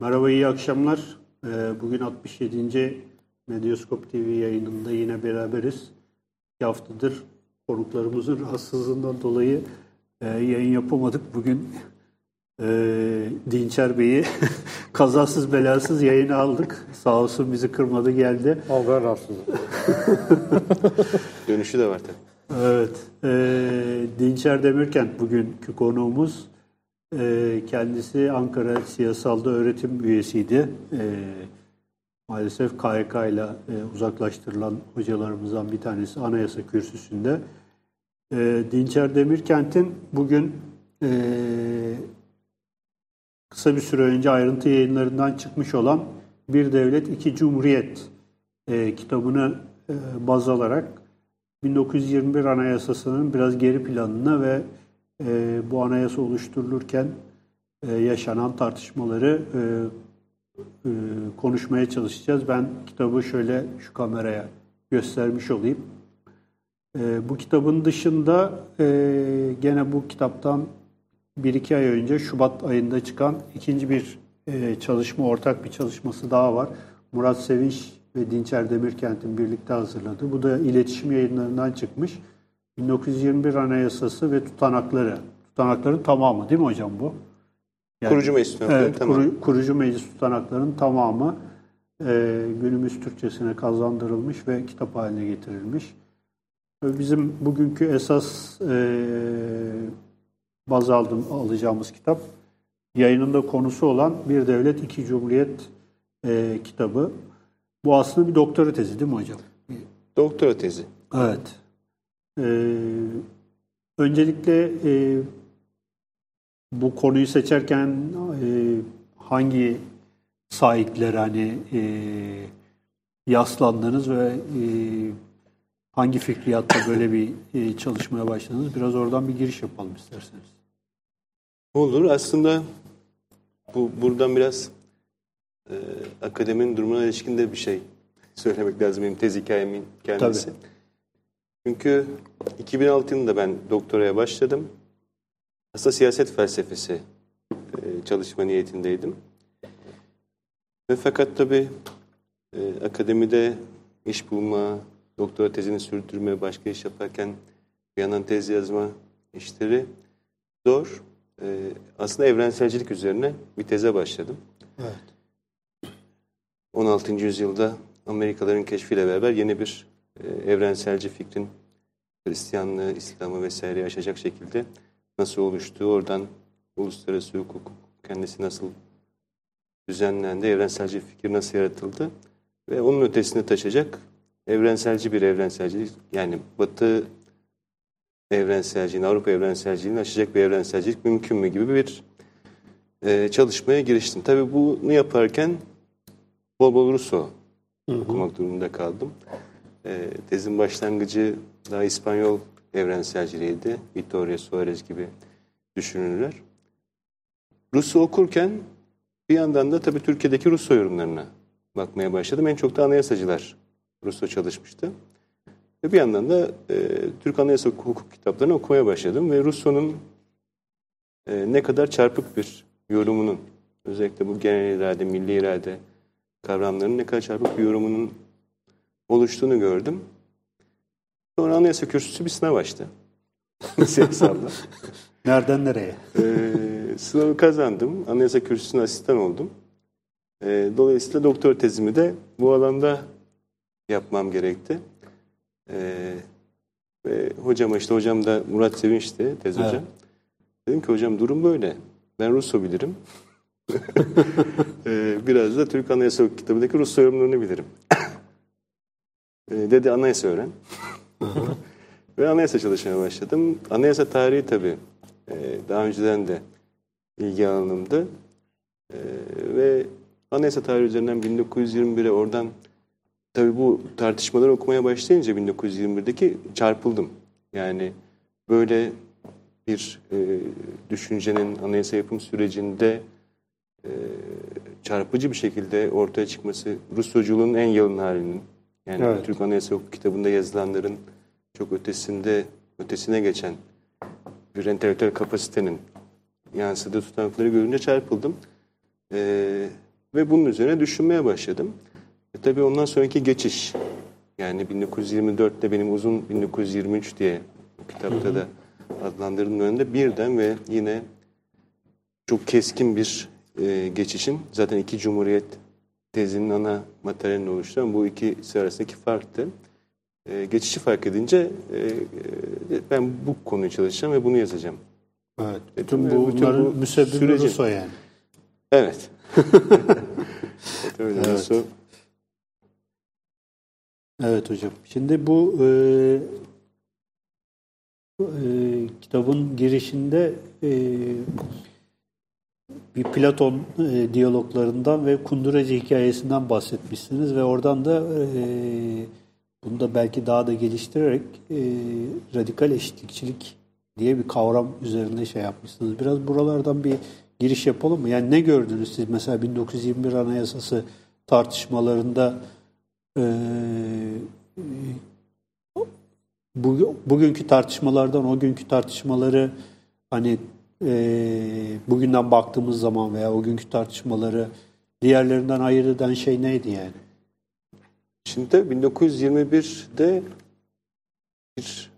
Merhaba, iyi akşamlar. Ee, Bugün 67. Medyaskop TV yayınında yine beraberiz. İki haftadır konuklarımızın rahatsızlığından dolayı e, yayın yapamadık. Bugün e, Dinçer Bey'i kazasız belasız yayına aldık. Sağ olsun bizi kırmadı geldi. Ama ben rahatsızım. Dönüşü de var tabii. Evet. E, Dinçer Demirkent bugünkü konuğumuz. E, kendisi Ankara Siyasal'da öğretim üyesiydi. E, maalesef KYK ile e, uzaklaştırılan hocalarımızdan bir tanesi Anayasa Kürsüsü'nde. E, Dinçer Demirkent'in bugün e, kısa bir süre önce ayrıntı yayınlarından çıkmış olan Bir Devlet İki Cumhuriyet e, kitabını baz alarak 1921 Anayasası'nın biraz geri planına ve e, bu anayasa oluşturulurken e, yaşanan tartışmaları e, e, konuşmaya çalışacağız. Ben kitabı şöyle şu kameraya göstermiş olayım. E, bu kitabın dışında e, gene bu kitaptan bir iki ay önce Şubat ayında çıkan ikinci bir e, çalışma, ortak bir çalışması daha var. Murat Sevinç ve Dinçer Demirkent'in birlikte hazırladığı. Bu da iletişim yayınlarından çıkmış. 1921 Anayasası ve tutanakları. Tutanakların tamamı değil mi hocam bu? Yani- Kurucu meclis tutanakları Evet, tamam. kuru- kurucu meclis tutanaklarının tamamı e, günümüz Türkçesine kazandırılmış ve kitap haline getirilmiş. Ve Bizim bugünkü esas e, baz aldım, alacağımız kitap yayınında konusu olan Bir Devlet İki Cumhuriyet e, kitabı. Bu aslında bir doktora tezi değil mi hocam? Doktora tezi. Evet. Ee, öncelikle e, bu konuyu seçerken e, hangi sahiplere hani e, yaslandınız ve e, hangi fikriyatta böyle bir e, çalışmaya başladınız? Biraz oradan bir giriş yapalım isterseniz. Olur. Aslında bu buradan biraz e, akademinin durumuna ilişkin de bir şey söylemek lazım benim tez hikayemin kendisi. Tabii. Çünkü 2006 yılında ben doktoraya başladım. Aslında siyaset felsefesi e, çalışma niyetindeydim. Ve fakat tabii e, akademide iş bulma, doktora tezini sürdürme, başka iş yaparken bir yandan tez yazma işleri zor. E, aslında evrenselcilik üzerine bir teze başladım. Evet. 16. yüzyılda Amerikalıların keşfiyle beraber yeni bir evrenselci fikrin Hristiyanlığı, İslam'ı vesaire aşacak şekilde nasıl oluştuğu, oradan uluslararası hukuk kendisi nasıl düzenlendi, evrenselci fikir nasıl yaratıldı ve onun ötesine taşacak evrenselci bir evrenselcilik yani Batı evrenselciliğini, Avrupa evrenselciliğini aşacak bir evrenselcilik mümkün mü gibi bir e, çalışmaya giriştim. Tabii bunu yaparken bol bol Russo okumak durumunda kaldım. E, tezin başlangıcı daha İspanyol evrenselciliğiydi. Vittorio Suarez gibi düşünürler. Russo okurken bir yandan da tabii Türkiye'deki Russo yorumlarına bakmaya başladım. En çok da anayasacılar Russo çalışmıştı. Ve bir yandan da e, Türk Anayasa Hukuk kitaplarını okumaya başladım. Ve Russo'nun e, ne kadar çarpık bir yorumunun, özellikle bu genel irade, milli irade kavramlarının ne kadar çarpık bir yorumunun oluştuğunu gördüm. Sonra Anayasa Kürsüsü bir sınav açtı. Siyasalda. Nereden nereye? Ee, sınavı kazandım. Anayasa Kürsüsü'ne asistan oldum. Ee, dolayısıyla doktor tezimi de bu alanda yapmam gerekti. Ee, ve hocam işte hocam da Murat Sevinç'ti tez Evet. hocam. Dedim ki hocam durum böyle. Ben Russo bilirim. Ee, biraz da Türk Anayasa kitabındaki Russo yorumlarını bilirim. Ee, dedi anayasa öğren. Ve anayasa çalışmaya başladım. Anayasa tarihi tabii e, daha önceden de ilgi alanımdı. E, ve anayasa tarihi üzerinden 1921'e oradan tabii bu tartışmaları okumaya başlayınca 1921'deki çarpıldım. Yani böyle bir e, düşüncenin anayasa yapım sürecinde e, çarpıcı bir şekilde ortaya çıkması Rusyoculuğun en yalın halinin yani Evet. Türk Anayasa Hukuk kitabında yazılanların çok ötesinde ötesine geçen bir entelektüel kapasitenin yansıdığı tutanakları görünce çarpıldım. Ee, Ve bunun üzerine düşünmeye başladım. E tabii ondan sonraki geçiş. Yani 1924'te benim uzun 1923 diye kitapta da adlandırdığım önünde birden ve yine çok keskin bir e, geçişin zaten iki cumhuriyet tezinin ana materyalini oluşturan bu ikisi arasındaki farktı. E, geçişi fark edince e, e, ben bu konuyu çalışacağım ve bunu yazacağım. Evet. E, Bütün bütün bunların bu müsebbibi süreci- Russo yani. Evet. Öyle Evet. nasıl? Evet hocam. Şimdi bu e, e, kitabın girişinde e, bir Platon e, diyaloglarından ve Kunduracı hikayesinden bahsetmişsiniz ve oradan da e, bunu da belki daha da geliştirerek e, radikal eşitlikçilik diye bir kavram üzerinde şey yapmışsınız. Biraz buralardan bir giriş yapalım mı? Yani ne gördünüz siz mesela 1921 Anayasası tartışmalarında e, bu, bugünkü tartışmalardan o günkü tartışmaları hani e, bugünden baktığımız zaman veya o günkü tartışmaları diğerlerinden ayırt eden şey neydi yani? Şimdi de 1921'de bir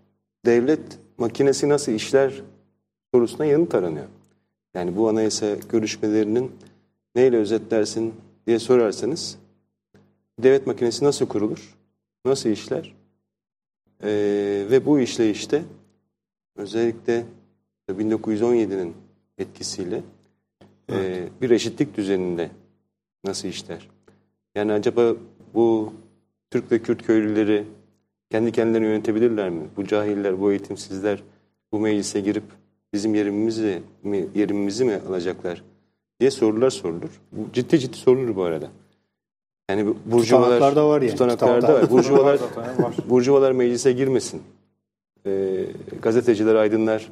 devlet makinesi nasıl işler sorusuna yanıt aranıyor. Yani bu anayasa görüşmelerinin neyle özetlersin diye sorarsanız devlet makinesi nasıl kurulur, nasıl işler Ee, ve bu işleyişte özellikle 1917'nin etkisiyle e, bir eşitlik düzeninde nasıl işler? Yani acaba bu Türk ve Kürt köylüleri kendi kendilerini yönetebilirler mi? Bu cahiller, bu eğitimsizler bu meclise girip bizim yerimizi mi, yerimizi mi alacaklar diye sorular sorulur. Ciddi ciddi sorulur bu arada. Yani bu burjuvalar Tutanaklarda var yani, tutanaklarda var. Burjuvalar burjuvalar meclise girmesin. Ee, gazeteciler, aydınlar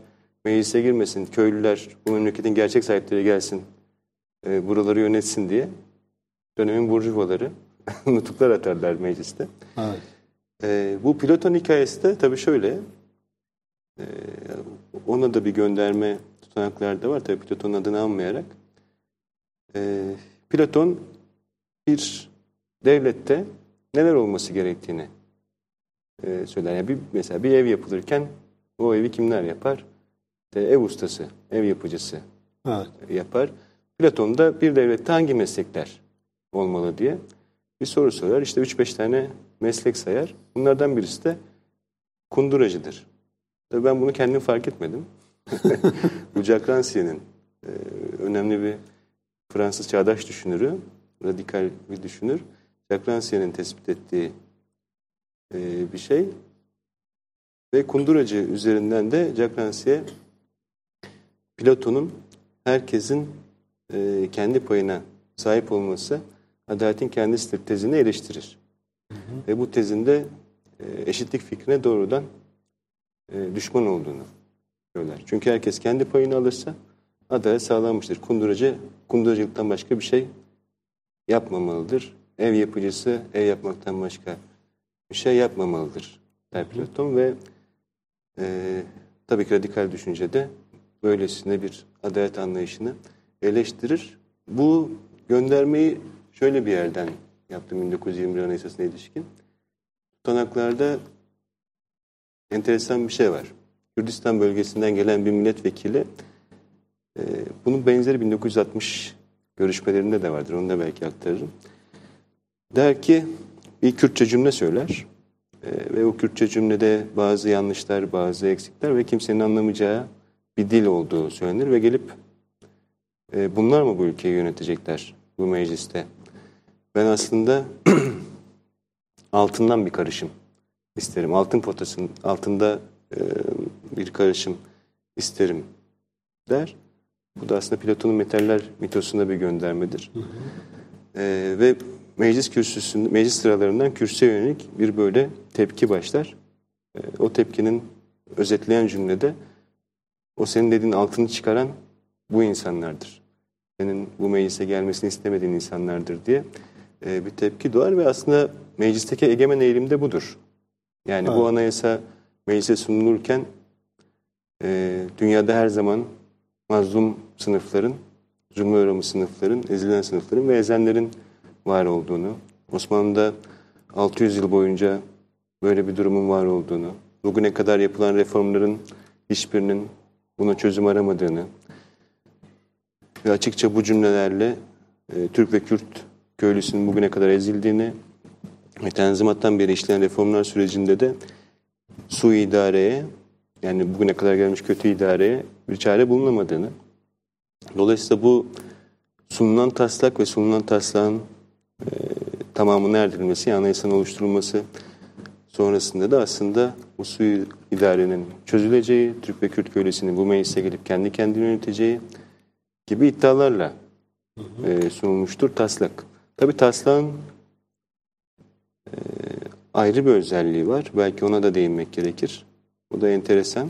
meclise girmesin. Köylüler, bu memleketin gerçek sahipleri gelsin. e, buraları yönetsin diye dönemin burjuvaları nutuklar atarlar mecliste. Evet. Ee, bu Platon hikayesi de tabii şöyle. e, ona da bir gönderme tutanaklarda var. Tabii Platon'un adını anmayarak. Ee, Platon bir devlette neler olması gerektiğini e, söyler. Yani bir, mesela bir ev yapılırken o evi kimler yapar? Ev ustası, ev yapıcısı Evet. yapar. Platon da bir devlette hangi meslekler olmalı diye bir soru sorar. İşte 3-5 tane meslek sayar. Bunlardan birisi de kunduracıdır. Tabii ben bunu kendim fark etmedim. Bu Jacques Rancière'nin e, önemli bir Fransız çağdaş düşünürü, radikal bir düşünür. Jacques Rancière'nin tespit ettiği e, bir şey. Ve kunduracı üzerinden de Jacques Rancière Platon'un herkesin e, kendi payına sahip olması adaletin kendisidir tezini eleştirir. Ve bu tezinde e, eşitlik fikrine doğrudan e, düşman olduğunu söyler. Çünkü herkes kendi payını alırsa adalet sağlanmıştır. Kunduracı, kunduracılıktan başka bir şey yapmamalıdır. Ev yapıcısı ev yapmaktan başka bir şey yapmamalıdır der Platon ve e, tabii ki radikal düşüncede böylesine bir adalet anlayışını eleştirir. Bu göndermeyi şöyle bir yerden yaptım 1921 Anayasası'na ilişkin. Tutanaklarda enteresan bir şey var. Kürdistan bölgesinden gelen bir milletvekili e, bunun benzeri 1960 görüşmelerinde de vardır. Onu da belki aktarırım. Der ki bir Kürtçe cümle söyler. E, ve o Kürtçe cümlede bazı yanlışlar, bazı eksikler ve kimsenin anlamayacağı bir dil olduğu söylenir ve gelip e, bunlar mı bu ülkeyi yönetecekler bu mecliste? Ben aslında altından bir karışım isterim. Altın potasının altında e, bir karışım isterim der. Bu da aslında Platon'un metaller mitosuna bir göndermedir. E, ve meclis kürsüsünde, meclis sıralarından kürsüye yönelik bir böyle tepki başlar. E, o tepkinin özetleyen cümlede o senin dediğin altını çıkaran bu insanlardır. Senin bu meclise gelmesini istemediğin insanlardır diye e, bir tepki doğar ve aslında meclisteki egemen eğilim de budur. Yani bu Evet. anayasa meclise sunulurken e, dünyada her zaman mazlum sınıfların zulme uğramış sınıfların, ezilen sınıfların ve ezenlerin var olduğunu, Osmanlı'da 600 yıl boyunca böyle bir durumun var olduğunu, bugüne kadar yapılan reformların hiçbirinin buna çözüm aramadığını ve açıkça bu cümlelerle e, Türk ve Kürt köylüsünün bugüne kadar ezildiğini ve Tanzimat'tan beri işlenen reformlar sürecinde de su idareye yani bugüne kadar gelmiş kötü idareye bir çare bulunamadığını dolayısıyla bu sunulan taslak ve sunulan taslağın e, tamamının erdirilmesi, anayasanın oluşturulması sonrasında da aslında bu su idarenin çözüleceği, Türk ve Kürt köylüsünün bu meclise gelip kendi kendini yöneteceği gibi iddialarla e, sunulmuştur taslak. Tabi taslağın e, ayrı bir özelliği var. Belki ona da değinmek gerekir. Bu da enteresan.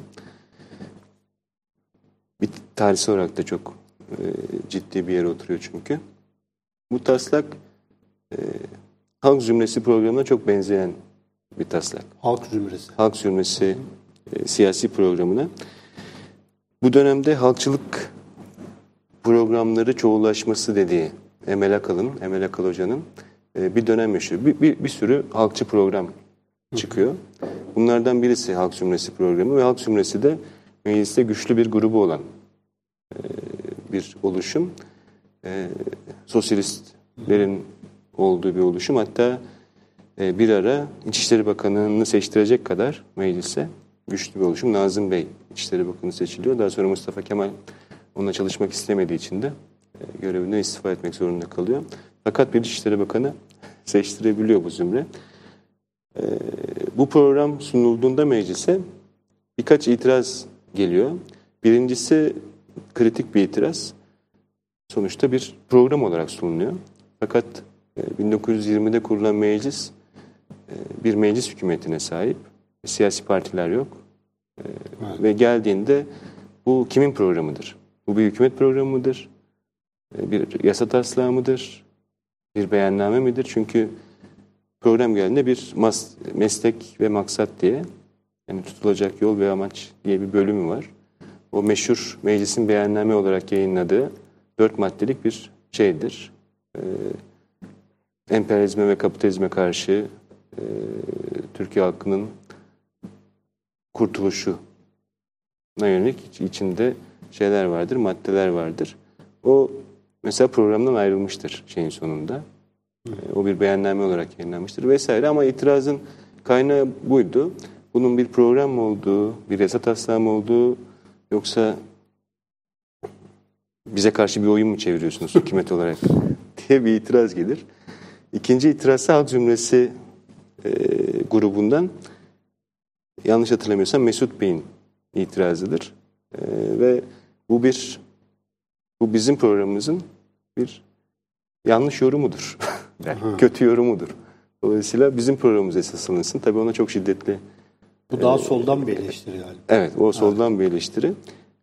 Bir tarihsel olarak da çok e, ciddi bir yere oturuyor çünkü. Bu taslak e, halk zümresi programına çok benzeyen bir taslak. Halk zümresi. Halk zümresi e, siyasi programına. Bu dönemde halkçılık programları çoğulaşması dediği Emel Akalın, Emel Akal Hoca'nın e, bir dönem yaşıyor. Bir, bir, bir sürü halkçı program çıkıyor. Bunlardan birisi Halk Zümresi programı ve Halk Zümresi de mecliste güçlü bir grubu olan e, bir oluşum. E, sosyalistlerin olduğu bir oluşum. Hatta bir ara İçişleri Bakanı'nı seçtirecek kadar meclise güçlü bir oluşum. Nazım Bey İçişleri Bakanı seçiliyor. Daha sonra Mustafa Kemal onunla çalışmak istemediği için de e, görevinden istifa etmek zorunda kalıyor. Fakat bir İçişleri Bakanı seçtirebiliyor bu zümre. E, bu program sunulduğunda meclise birkaç itiraz geliyor. Birincisi kritik bir itiraz. Sonuçta bir program olarak sunuluyor. Fakat e, 1920'de kurulan meclis e, bir meclis hükümetine sahip. Siyasi partiler yok. E, Ve geldiğinde bu kimin programıdır? Bu bir hükümet programı mıdır? E, Bir yasa taslağı mıdır? Bir beyanname midir? Çünkü program geldiğinde bir mas- meslek ve maksat diye yani tutulacak yol ve amaç diye bir bölümü var. O meşhur meclisin beyanname olarak yayınladığı dört maddelik bir şeydir. Ee, emperyalizme ve kapitalizme karşı e, Türkiye halkının kurtuluşu yönelik içinde şeyler vardır, maddeler vardır. O mesela programdan ayrılmıştır şeyin sonunda. E, O bir beyanname olarak yayınlanmıştır vesaire ama itirazın kaynağı buydu. Bunun bir program mı olduğu, bir yasa taslağı mı olduğu yoksa bize karşı bir oyun mu çeviriyorsunuz hükümet olarak diye bir itiraz gelir. İkinci itiraz halk cümlesi e, grubundan yanlış hatırlamıyorsam Mesut Bey'in itirazıdır. E, ve bu bir bu bizim programımızın bir yanlış yorumudur. Yani kötü yorumudur. Dolayısıyla bizim programımız esas alınsın. Tabii ona çok şiddetli Bu daha soldan bir eleştiri galiba. Evet, o soldan bir eleştiri.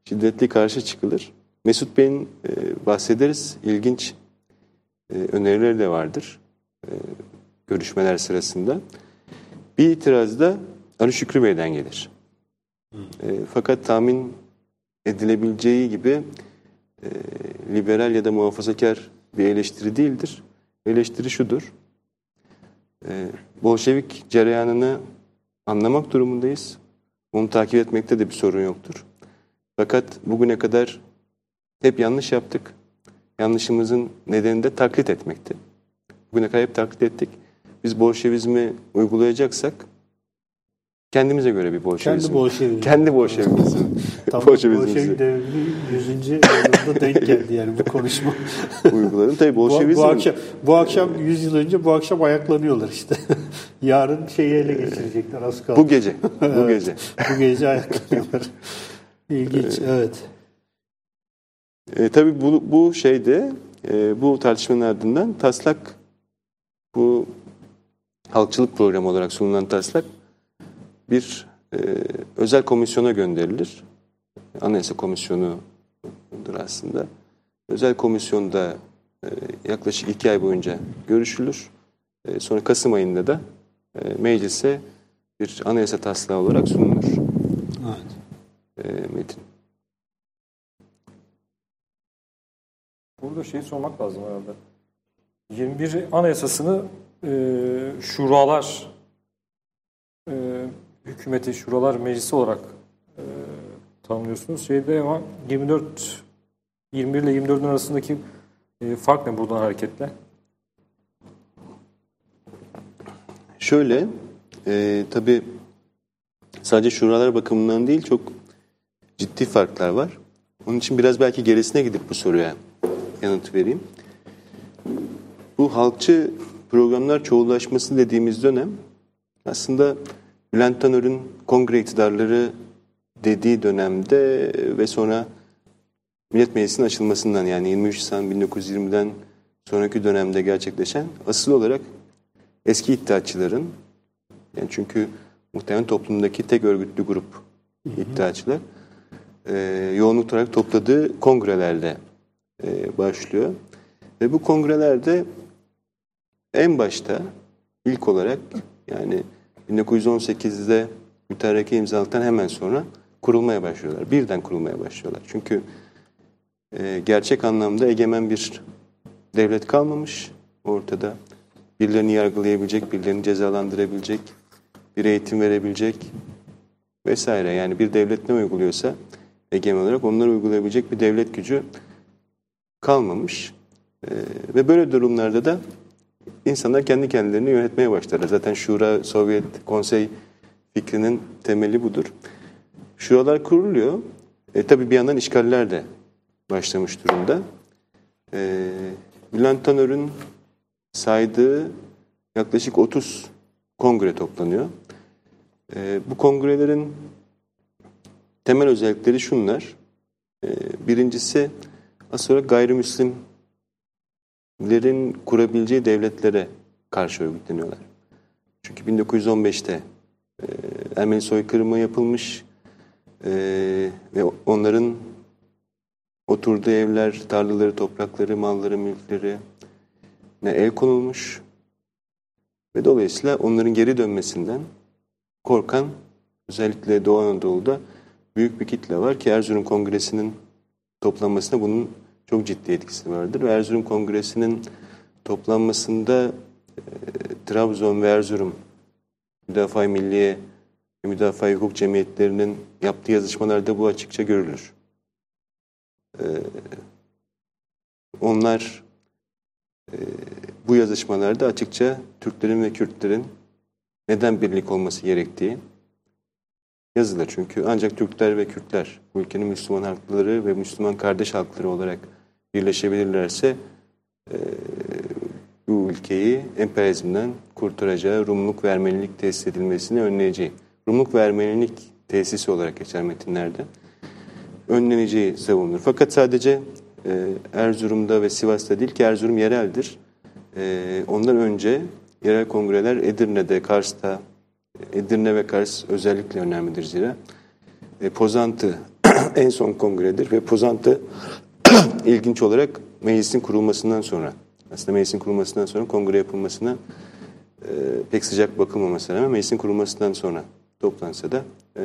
Şiddetli karşı çıkılır. Mesut Bey'in e, bahsederiz. İlginç e, önerileri de vardır e, görüşmeler sırasında. Bir itiraz da Ali Şükrü Bey'den gelir. E, fakat tahmin edilebileceği gibi e, liberal ya da muhafazakar bir eleştiri değildir. Eleştiri şudur. E, Bolşevik cereyanını anlamak durumundayız. Onu takip etmekte de bir sorun yoktur. Fakat bugüne kadar hep yanlış yaptık. Yanlışımızın nedeni de taklit etmekti. Bugüne kadar hep taklit ettik. Biz Bolşevizmi uygulayacaksak kendimize göre bir Bolşevizm. Kendi Bolşevizm. Kendi Bolşevizm. Tam Bolşevizmimizi Bolşevik devrimi 100. yılında denk geldi yani bu konuşma. uygulayalım. Tabii bu, Bolşevizm bu akşam bu akşam 100 yıl önce bu akşam ayaklanıyorlar işte. Yarın şeyi ele geçirecekler az kaldı. bu gece. Bu Evet, gece. bu gece ayaklanıyorlar. İlginç evet. E, tabii bu, bu şeyde e, bu tartışmanın ardından taslak bu halkçılık programı olarak sunulan taslak bir e, özel komisyona gönderilir. Anayasa komisyonudur aslında. Özel komisyonda e, yaklaşık iki ay boyunca görüşülür. E, sonra Kasım ayında da e, meclise bir anayasa taslağı olarak sunulur evet. e, metin. burada şeyi sormak lazım herhalde. 21 Anayasasını e, şuralar e, hükümeti şuralar meclisi olarak e, tanımlıyorsunuz. Şeyde ama 24 21 ile 24'ün arasındaki e, fark ne buradan hareketle? Şöyle, e, tabii sadece şuralar bakımından değil çok ciddi farklar var. Onun için biraz belki gerisine gidip bu soruya yanıt vereyim. Bu halkçı programlar çoğullaşması dediğimiz dönem aslında Bülent Tanör'ün kongre iktidarları dediği dönemde ve sonra Millet Meclisi'nin açılmasından yani 23 Nisan 1920'den sonraki dönemde gerçekleşen asıl olarak eski iddiatçıların yani çünkü muhtemelen toplumdaki tek örgütlü grup iddiatçılar e, yoğunluk olarak topladığı kongrelerle e, başlıyor. Ve bu kongrelerde en başta ilk olarak yani 1918'de mütareke imzaladıktan hemen sonra kurulmaya başlıyorlar. Birden kurulmaya başlıyorlar. Çünkü e, gerçek anlamda egemen bir devlet kalmamış ortada. Birilerini yargılayabilecek, birilerini cezalandırabilecek, bir eğitim verebilecek vesaire. Yani bir devlet ne uyguluyorsa egemen olarak onları uygulayabilecek bir devlet gücü kalmamış. Ee, ve böyle durumlarda da insanlar kendi kendilerini yönetmeye başlarlar. Zaten Şura, Sovyet, Konsey fikrinin temeli budur. Şuralar kuruluyor. E, tabii bir yandan işgaller de başlamış durumda. E, Bülent Tanör'ün saydığı yaklaşık 30 kongre toplanıyor. E, bu kongrelerin temel özellikleri şunlar. E, birincisi aslında gayrimüslimlerin kurabileceği devletlere karşı örgütleniyorlar. Çünkü 1915'te e, Ermeni soykırımı yapılmış e, ve onların oturduğu evler, tarlaları, toprakları, malları, mülkleri ne el konulmuş ve dolayısıyla onların geri dönmesinden korkan özellikle Doğu Anadolu'da büyük bir kitle var ki Erzurum Kongresi'nin toplanmasında bunun çok ciddi etkisi vardır. Ve Erzurum Kongresi'nin toplanmasında e, Trabzon ve Erzurum Müdafaa Milliye ve Müdafaa Hukuk Cemiyetlerinin yaptığı yazışmalarda bu açıkça görülür. E, onlar e, bu yazışmalarda açıkça Türklerin ve Kürtlerin neden birlik olması gerektiği yazılır. Çünkü ancak Türkler ve Kürtler ülkenin Müslüman halkları ve Müslüman kardeş halkları olarak birleşebilirlerse e, bu ülkeyi emperyalizmden kurtaracağı, Rumluk ve Ermenilik tesis edilmesini önleyeceği, Rumluk ve Ermenilik tesisi olarak geçer metinlerde, önleneceği savunulur. Fakat sadece e, Erzurum'da ve Sivas'ta değil ki Erzurum yereldir. E, ondan önce yerel kongreler Edirne'de, Kars'ta, Edirne ve Kars özellikle önemlidir zira. E, Pozantı en son kongredir ve Pozantı ilginç olarak meclisin kurulmasından sonra, aslında meclisin kurulmasından sonra kongre yapılmasına e, pek sıcak bakılmamasına rağmen meclisin kurulmasından sonra toplansa da e,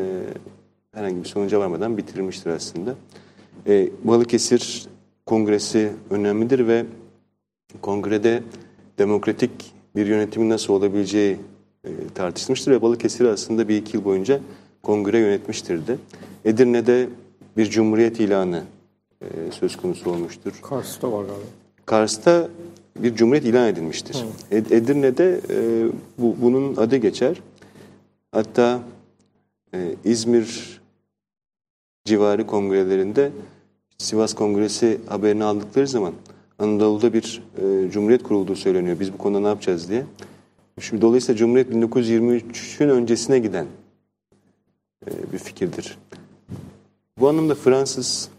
herhangi bir sonuca varmadan bitirilmiştir aslında. E, Balıkesir Kongresi önemlidir ve kongrede demokratik bir yönetimin nasıl olabileceği e, tartışılmıştır ve Balıkesir aslında bir iki yıl boyunca kongre yönetmiştir de. Edirne'de bir cumhuriyet ilanı e, söz konusu olmuştur. Kars'ta var galiba. Kars'ta bir cumhuriyet ilan edilmiştir. Ed- Edirne'de e, bu, bunun adı geçer. Hatta İzmir civarı kongrelerinde Sivas Kongresi haberini aldıkları zaman Anadolu'da bir e, cumhuriyet kurulduğu söyleniyor. Biz bu konuda ne yapacağız diye. Şimdi dolayısıyla Cumhuriyet 1923'ün öncesine giden e, bir fikirdir. Bu anlamda Fransız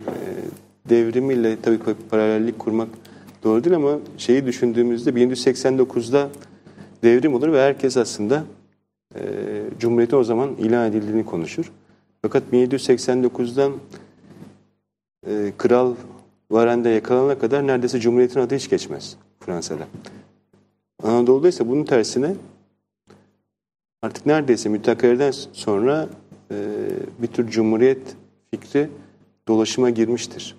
e, devrimiyle tabii paralellik kurmak doğru değil ama şeyi düşündüğümüzde 1789'da devrim olur ve herkes aslında e, Cumhuriyet'in o zaman ilan edildiğini konuşur. Fakat 1789'dan e, Kral Varende yakalanana kadar neredeyse Cumhuriyet'in adı hiç geçmez Fransa'da. Anadolu'da ise bunun tersine artık neredeyse mütakereden sonra e, bir tür cumhuriyet fikri dolaşıma girmiştir.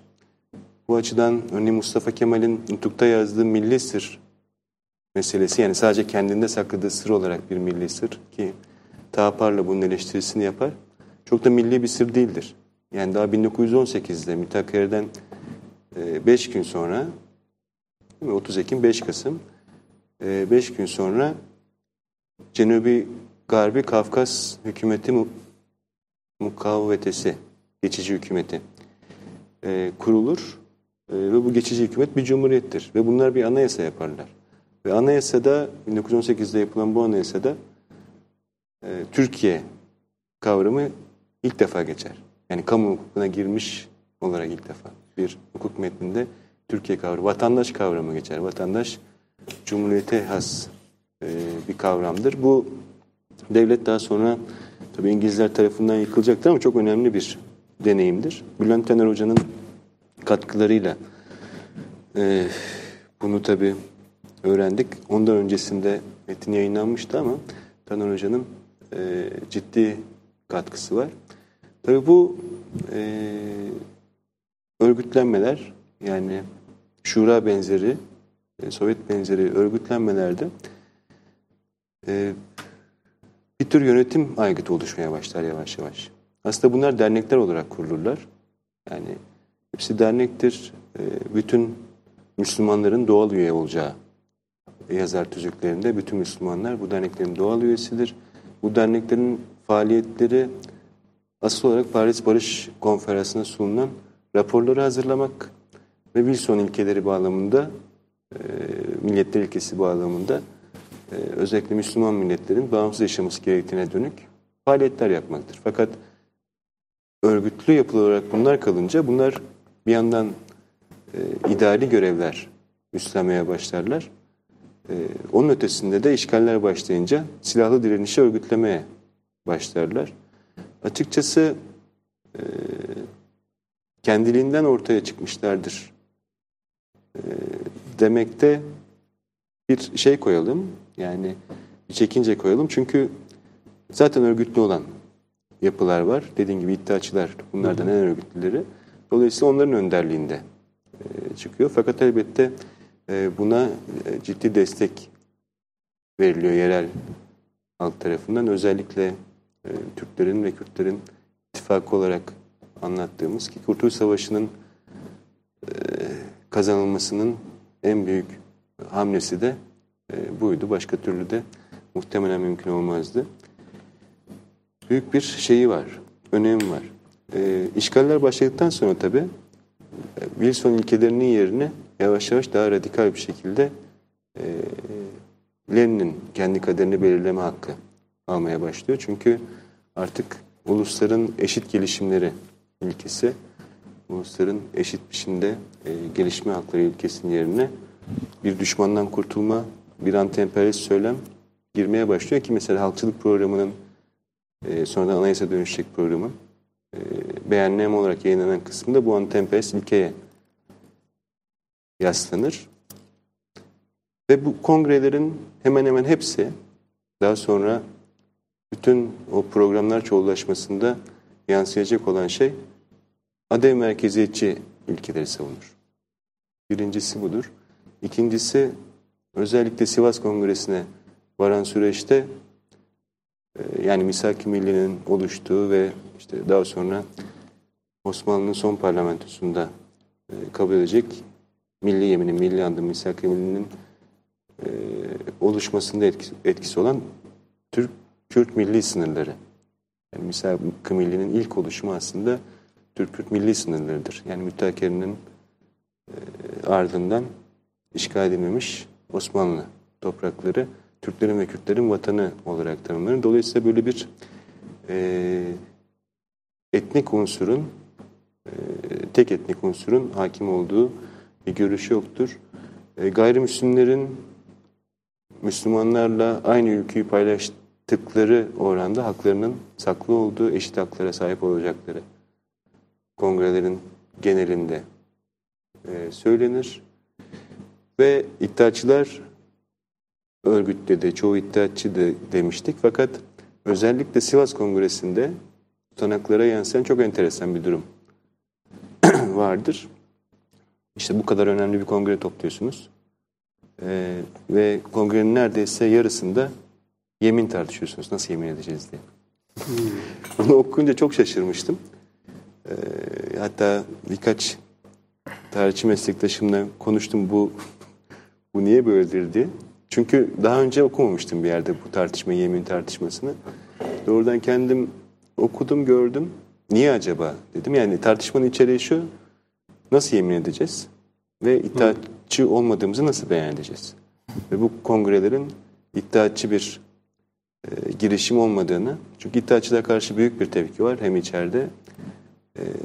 Bu açıdan örneğin Mustafa Kemal'in Nutuk'ta yazdığı milli sır meselesi yani sadece kendinde sakladığı sır olarak bir milli sır ki Tapar'la bunun eleştirisini yapar. Çok da milli bir sır değildir. Yani daha 1918'de Mithat 5 gün sonra 30 Ekim 5 Kasım 5 gün sonra Cenubi Garbi Kafkas hükümeti mu mukavvetesi, geçici hükümeti e, kurulur e, ve bu geçici hükümet bir cumhuriyettir ve bunlar bir anayasa yaparlar. Ve anayasada 1918'de yapılan bu anayasada e, Türkiye kavramı ilk defa geçer. Yani kamu hukukuna girmiş olarak ilk defa bir hukuk metninde Türkiye kavramı, vatandaş kavramı geçer. Vatandaş cumhuriyete has e, bir kavramdır. Bu devlet daha sonra tabii İngilizler tarafından yıkılacaktır ama çok önemli bir deneyimdir. Bülent Tener Hoca'nın katkılarıyla e, bunu tabii öğrendik. Ondan öncesinde metin yayınlanmıştı ama Taner Hoca'nın e, ciddi katkısı var. Tabii bu örgütlenmeler yani şura benzeri, Sovyet benzeri örgütlenmelerde e, bir tür yönetim aygıtı oluşmaya başlar yavaş yavaş. Aslında bunlar dernekler olarak kurulurlar. Yani hepsi dernektir. E, bütün Müslümanların doğal üye olacağı yazar tüzüklerinde bütün Müslümanlar bu derneklerin doğal üyesidir. Bu derneklerin faaliyetleri asıl olarak Paris Barış Konferansı'na sunulan raporları hazırlamak ve Wilson ilkeleri bağlamında, e, milletler ilkesi bağlamında e, özellikle Müslüman milletlerin bağımsız yaşaması gerektiğine dönük faaliyetler yapmaktır. Fakat örgütlü yapılı olarak bunlar kalınca bunlar bir yandan e, idari görevler üstlenmeye başlarlar. E, onun ötesinde de işgaller başlayınca silahlı direnişi örgütlemeye başlarlar. Açıkçası e, kendiliğinden ortaya çıkmışlardır demekte bir şey koyalım. Yani bir çekince koyalım. Çünkü zaten örgütlü olan yapılar var. Dediğim gibi iddiaçılar bunlardan en örgütlüleri. Dolayısıyla onların önderliğinde e, çıkıyor. Fakat elbette e, buna e, ciddi destek veriliyor yerel halk tarafından. Özellikle Türklerin ve Kürtlerin ittifakı olarak anlattığımız ki Kurtuluş Savaşı'nın kazanılmasının en büyük hamlesi de e, buydu. Başka türlü de muhtemelen mümkün olmazdı. Büyük bir şeyi var, önemi var. E, işgaller başladıktan sonra tabii e, Wilson ilkelerinin yerine yavaş yavaş daha radikal bir şekilde e, Lenin'in kendi kaderini belirleme hakkı almaya başlıyor. Çünkü artık ulusların eşit gelişimleri ilkesi, ulusların eşit biçimde e, gelişme hakları ilkesinin yerine bir düşmandan kurtulma, bir anti-emperyalist söylem girmeye başlıyor ki mesela halkçılık programının e, sonradan anayasa dönüşecek programın e, beyanname olarak yayınlanan kısmında bu anti-emperyalist ilkeye yaslanır. Ve bu kongrelerin hemen hemen hepsi daha sonra bütün o programlar çoğullaşmasında yansıyacak olan şey adev merkeziyetçi ilkeleri savunur. Birincisi budur. İkincisi özellikle Sivas Kongresi'ne varan süreçte e, yani Misak-ı Milli'nin oluştuğu ve işte daha sonra Osmanlı'nın son parlamentosunda e, kabul edecek milli yeminin, milli andı Misak-ı Milli'nin e, oluşmasında etkisi, olan Türk Kürt milli sınırları. Yani Misak-ı Milli'nin ilk oluşumu aslında Türk-Kürt milli sınırlarıdır. Yani müteahhirinin e, ardından işgal edilmemiş Osmanlı toprakları Türklerin ve Kürtlerin vatanı olarak tanımlanır. Dolayısıyla böyle bir e, etnik unsurun e, tek etnik unsurun hakim olduğu bir görüş yoktur. E, gayrimüslimlerin Müslümanlarla aynı ülkeyi paylaştıkları oranda haklarının saklı olduğu, eşit haklara sahip olacakları kongrelerin genelinde e, söylenir. Ve iddiaçılar örgütte de çoğu iddiaçı da demiştik. Fakat özellikle Sivas Kongresi'nde tutanaklara yansıyan çok enteresan bir durum vardır. İşte bu kadar önemli bir kongre topluyorsunuz. Ee, ve kongrenin neredeyse yarısında yemin tartışıyorsunuz. Nasıl yemin edeceğiz diye. Bunu okuyunca çok şaşırmıştım. Ee, hatta birkaç tarihçi meslektaşımla konuştum bu bu niye böyledir diye. Çünkü daha önce okumamıştım bir yerde bu tartışmayı, yemin tartışmasını. Doğrudan kendim okudum, gördüm. Niye acaba dedim. Yani tartışmanın içeriği şu. Nasıl yemin edeceğiz? Ve itaatçı olmadığımızı nasıl beyan edeceğiz? Ve bu kongrelerin iddiatçı bir e, girişim olmadığını, çünkü iddiatçılara karşı büyük bir tepki var hem içeride e,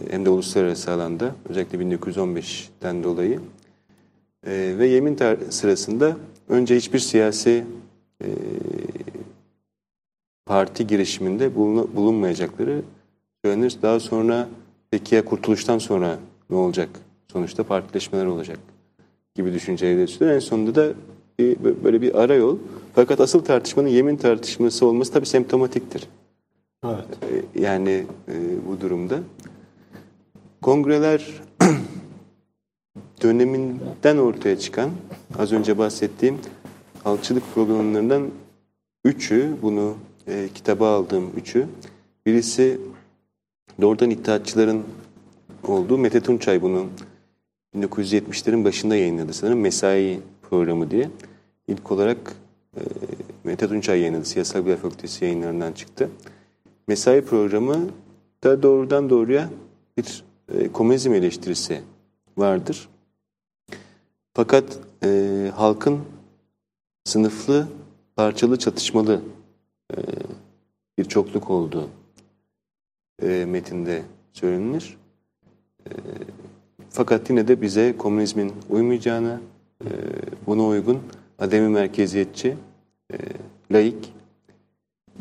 hem de uluslararası alanda, özellikle 1915'ten dolayı. E, ve yemin sırasında önce hiçbir siyasi e, parti girişiminde bulun- bulunmayacakları söylenir. Daha sonra peki ya kurtuluştan sonra ne olacak? Sonuçta partileşmeler olacak gibi de söylüyor. En sonunda da bir, böyle bir ara yol. Fakat asıl tartışmanın yemin tartışması olması tabii semptomatiktir. Evet. Yani e, bu durumda. Kongreler döneminden ortaya çıkan az önce bahsettiğim halkçılık programlarından üçü bunu e, kitaba aldığım üçü. Birisi doğrudan iddiatçıların olduğu Mete Tunçay bunu 1970'lerin başında yayınladı sanırım Mesai programı diye. İlk olarak e, Mete Tunçay yayınladı. Siyasal Bilgiler Fakültesi yayınlarından çıktı. Mesai programı da doğrudan doğruya bir e, komünizm eleştirisi vardır. Fakat e, halkın sınıflı, parçalı, çatışmalı e, bir çokluk olduğu e, metinde söylenir. E, fakat yine de bize komünizmin uymayacağını, e, buna uygun ademi merkeziyetçi, e, laik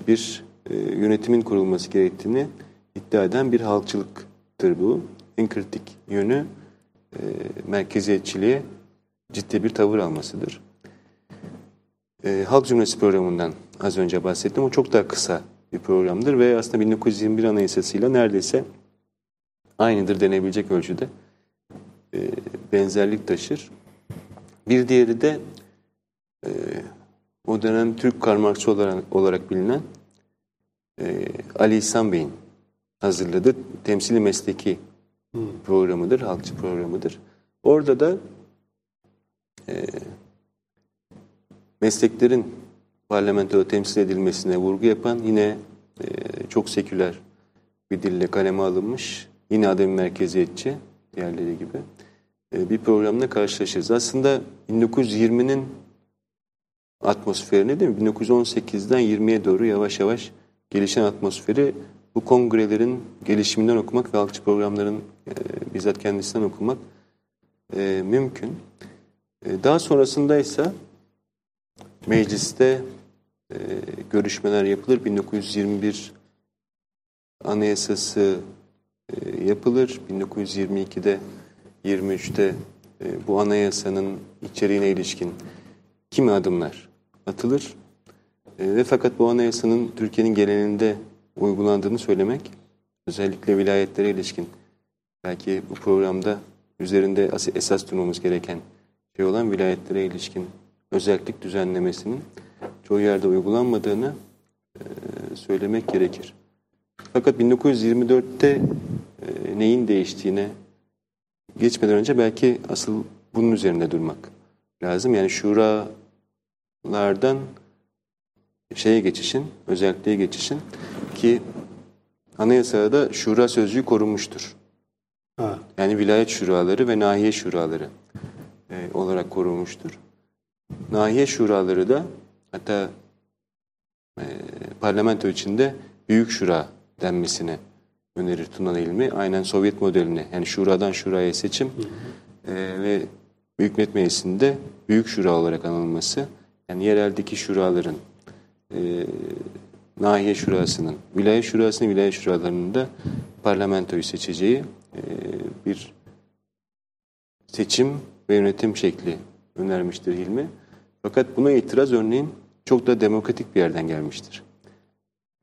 bir e, yönetimin kurulması gerektiğini iddia eden bir halkçılıktır bu. En kritik yönü e, merkeziyetçiliğe ciddi bir tavır almasıdır. E, Halk Cumhuriyeti programından az önce bahsettim. O çok daha kısa bir programdır ve aslında 1921 Anayasası'yla neredeyse aynıdır denebilecek ölçüde e, benzerlik taşır. Bir diğeri de e, o dönem Türk Karl Marx'ı olarak, olarak bilinen e, Ali İhsan Bey'in hazırladığı temsili mesleki programıdır, halkçı programıdır. Orada da e, mesleklerin parlamentoda temsil edilmesine vurgu yapan yine e, çok seküler bir dille kaleme alınmış, yine adem merkeziyetçi diğerleri gibi e, bir programla karşılaşırız. Aslında 1920'nin atmosferini değil mi? 1918'den 20'ye doğru yavaş yavaş gelişen atmosferi bu kongrelerin gelişiminden okumak ve halkçı programların e, bizzat kendisinden okumak e, mümkün. E, daha sonrasında ise mecliste e, görüşmeler yapılır. 1921 anayasası e, yapılır. 1922'de 23'te e, bu anayasanın içeriğine ilişkin kimi adımlar atılır. E, ve fakat bu anayasanın Türkiye'nin genelinde uygulandığını söylemek özellikle vilayetlere ilişkin belki bu programda üzerinde as- esas durmamız gereken şey olan vilayetlere ilişkin özellik düzenlemesinin çoğu yerde uygulanmadığını söylemek gerekir. Fakat 1924'te e, neyin değiştiğine geçmeden önce belki asıl bunun üzerinde durmak lazım. Yani şuralardan şeye geçişin, özelliğe geçişin ki anayasada şura sözcüğü korunmuştur. Evet. Yani vilayet şuraları ve nahiye şuraları e, olarak korunmuştur. Nahiye şuraları da hatta e, parlamento içinde büyük şura denmesini önerir Tunan İlmi. Aynen Sovyet modeline yani şuradan şuraya seçim e, ve Büyük Millet Meclisi'nde büyük şura olarak anılması yani yereldeki şuraların e, nahiye şurasının, vilayet şurasının, vilayet şuralarının da parlamentoyu seçeceği bir seçim ve yönetim şekli önermiştir Hilmi. Fakat buna itiraz örneğin çok da demokratik bir yerden gelmiştir.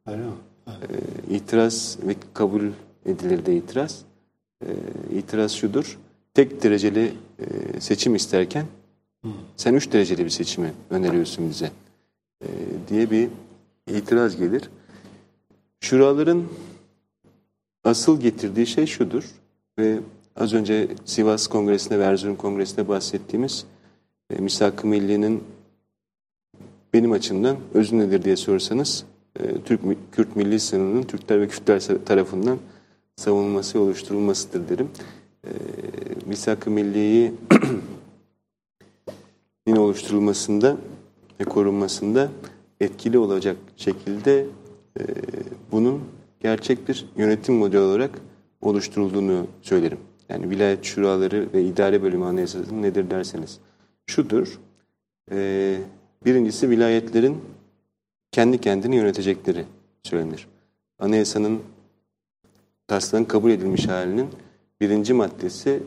Öyle mi? E, itiraz ve kabul edilir de itiraz. E, itiraz şudur, tek dereceli e, seçim isterken sen üç dereceli bir seçimi öneriyorsun bize e, diye bir itiraz gelir. Şuraların asıl getirdiği şey şudur ve az önce Sivas Kongresi'nde ve Erzurum Kongresi'nde bahsettiğimiz e, Misak-ı Milli'nin benim açımdan özü nedir diye sorarsanız e, Türk Kürt milli sınırının Türkler ve Kürtler tarafından savunulması oluşturulmasıdır derim. E, Misak-ı Milli'yi oluşturulmasında ve korunmasında etkili olacak şekilde e, bunun gerçek bir yönetim modeli olarak oluşturulduğunu söylerim. Yani vilayet şuraları ve idare bölümü anayasası nedir derseniz şudur. E, birincisi vilayetlerin kendi kendini yönetecekleri söylenir. Anayasanın taslağın kabul edilmiş halinin birinci maddesi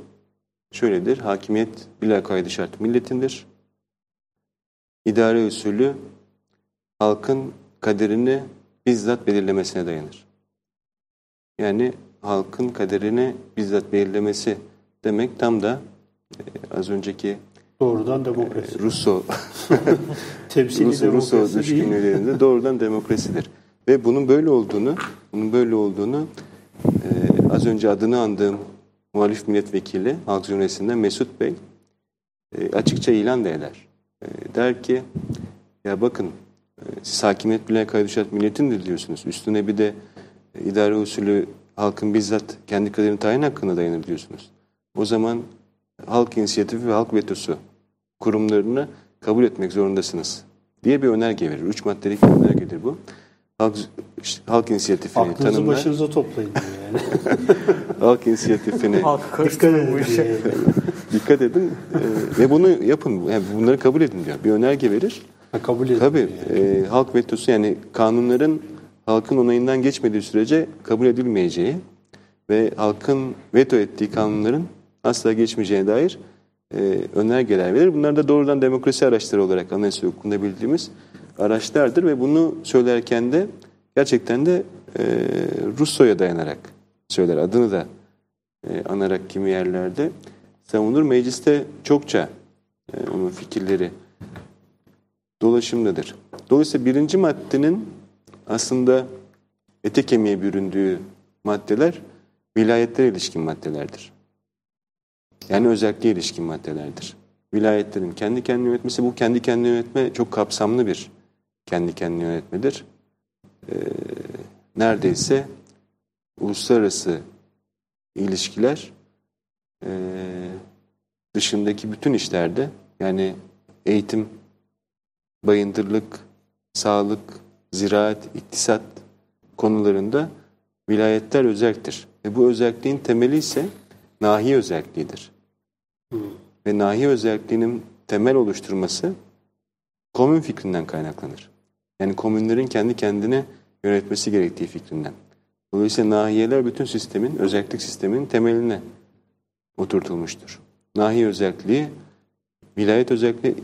şöyledir. Hakimiyet bila kaydı şart milletindir. İdare usulü halkın kaderini bizzat belirlemesine dayanır. Yani halkın kaderini bizzat belirlemesi demek tam da e, az önceki doğrudan demokrasi. E, Russo temsili Russo, Russo düşkünlüğünde doğrudan demokrasidir. Ve bunun böyle olduğunu, bunun böyle olduğunu e, az önce adını andığım muhalif milletvekili Halk Cumhuriyeti'nden Mesut Bey e, açıkça ilan da eder. E, der ki ya bakın e, siz hakimiyet bile kaydı şart milletindir diyorsunuz. Üstüne bir de e, idare usulü halkın bizzat kendi kaderini tayin hakkına dayanır diyorsunuz. O zaman halk inisiyatifi ve halk vetosu kurumlarını kabul etmek zorundasınız diye bir önerge verir. Üç maddelik bir önergedir bu. Halk, halk inisiyatifini Aklınızı tanımlar. başınıza toplayın yani. halk inisiyatifini Dikkat karıştırın bu edin. işe. dikkat edin e, ve bunu yapın. Yani bunları kabul edin diyor. Bir önerge verir. Ha, kabul edin. Tabii yani. e, halk vetosu yani kanunların halkın onayından geçmediği sürece kabul edilmeyeceği ve halkın veto ettiği kanunların asla geçmeyeceğine dair e, önergeler verir. Bunlar da doğrudan demokrasi araçları olarak anayasa hukukunda bildiğimiz araçlardır ve bunu söylerken de gerçekten de e, Russo'ya dayanarak söyler. Adını da e, anarak kimi yerlerde savunur. Mecliste çokça e, onun fikirleri dolaşımdadır. Dolayısıyla birinci maddenin aslında ete kemiğe büründüğü maddeler vilayetlere ilişkin maddelerdir. Yani özelliğe ilişkin maddelerdir. Vilayetlerin kendi kendini yönetmesi, bu kendi kendini yönetme çok kapsamlı bir kendi kendini yönetmedir. Ee, neredeyse uluslararası ilişkiler e, dışındaki bütün işlerde yani eğitim, bayındırlık, sağlık, ziraat, iktisat konularında vilayetler özelliktir. Ve bu özelliğin temeli ise nahi özelliğidir. Ve nahi özelliğinin temel oluşturması komün fikrinden kaynaklanır. Yani komünlerin kendi kendine yönetmesi gerektiği fikrinden. Dolayısıyla nahiyeler bütün sistemin, özellik sisteminin temeline oturtulmuştur. Nahi özelliği, vilayet özelliği,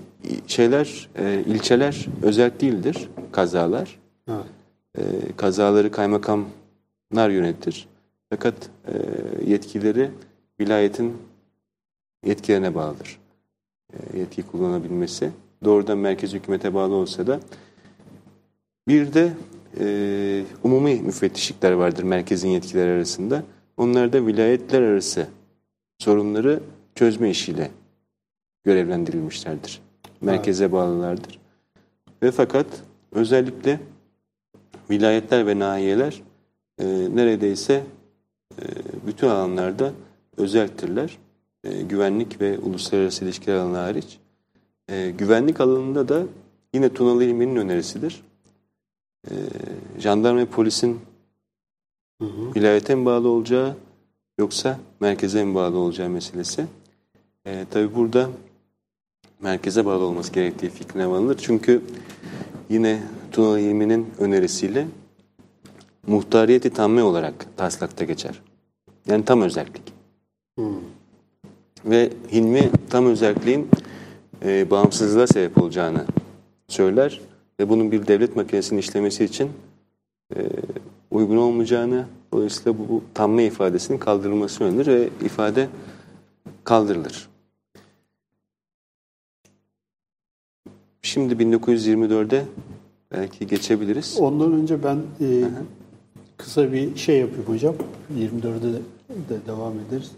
şeyler, e, ilçeler özel değildir, kazalar. Evet. E, kazaları kaymakamlar yönetir. Fakat e, yetkileri vilayetin yetkilerine bağlıdır. E, yetki kullanabilmesi. Doğrudan merkez hükümete bağlı olsa da bir de e, umumi müfettişlikler vardır merkezin yetkileri arasında. Onlar da vilayetler arası sorunları çözme işiyle görevlendirilmişlerdir. Merkeze bağlılardır. Ve fakat özellikle vilayetler ve nahiyeler e, neredeyse e, bütün alanlarda özeltirler. E, güvenlik ve uluslararası ilişkiler alanı hariç. E, güvenlik alanında da yine Tunalı İlmi'nin önerisidir. E, jandarma ve polisin Hı hı. vilayete mi bağlı olacağı yoksa merkeze mi bağlı olacağı meselesi. E, Tabi burada merkeze bağlı olması gerektiği fikrine varılır. Çünkü yine Tunalı İlmi'nin önerisiyle muhtariyeti tamme olarak taslakta geçer. Yani tam özellik. Hı. Ve Hilmi tam özelliğin e, bağımsızlığa sebep olacağını söyler ve bunun bir devlet makinesinin işlemesi için e, uygun olmayacağını dolayısıyla bu, bu tamme ifadesinin kaldırılması önerilir ve ifade kaldırılır. Şimdi 1924'e belki geçebiliriz. Ondan önce ben e, kısa bir şey yapayım hocam. 24'de de, de devam ederiz.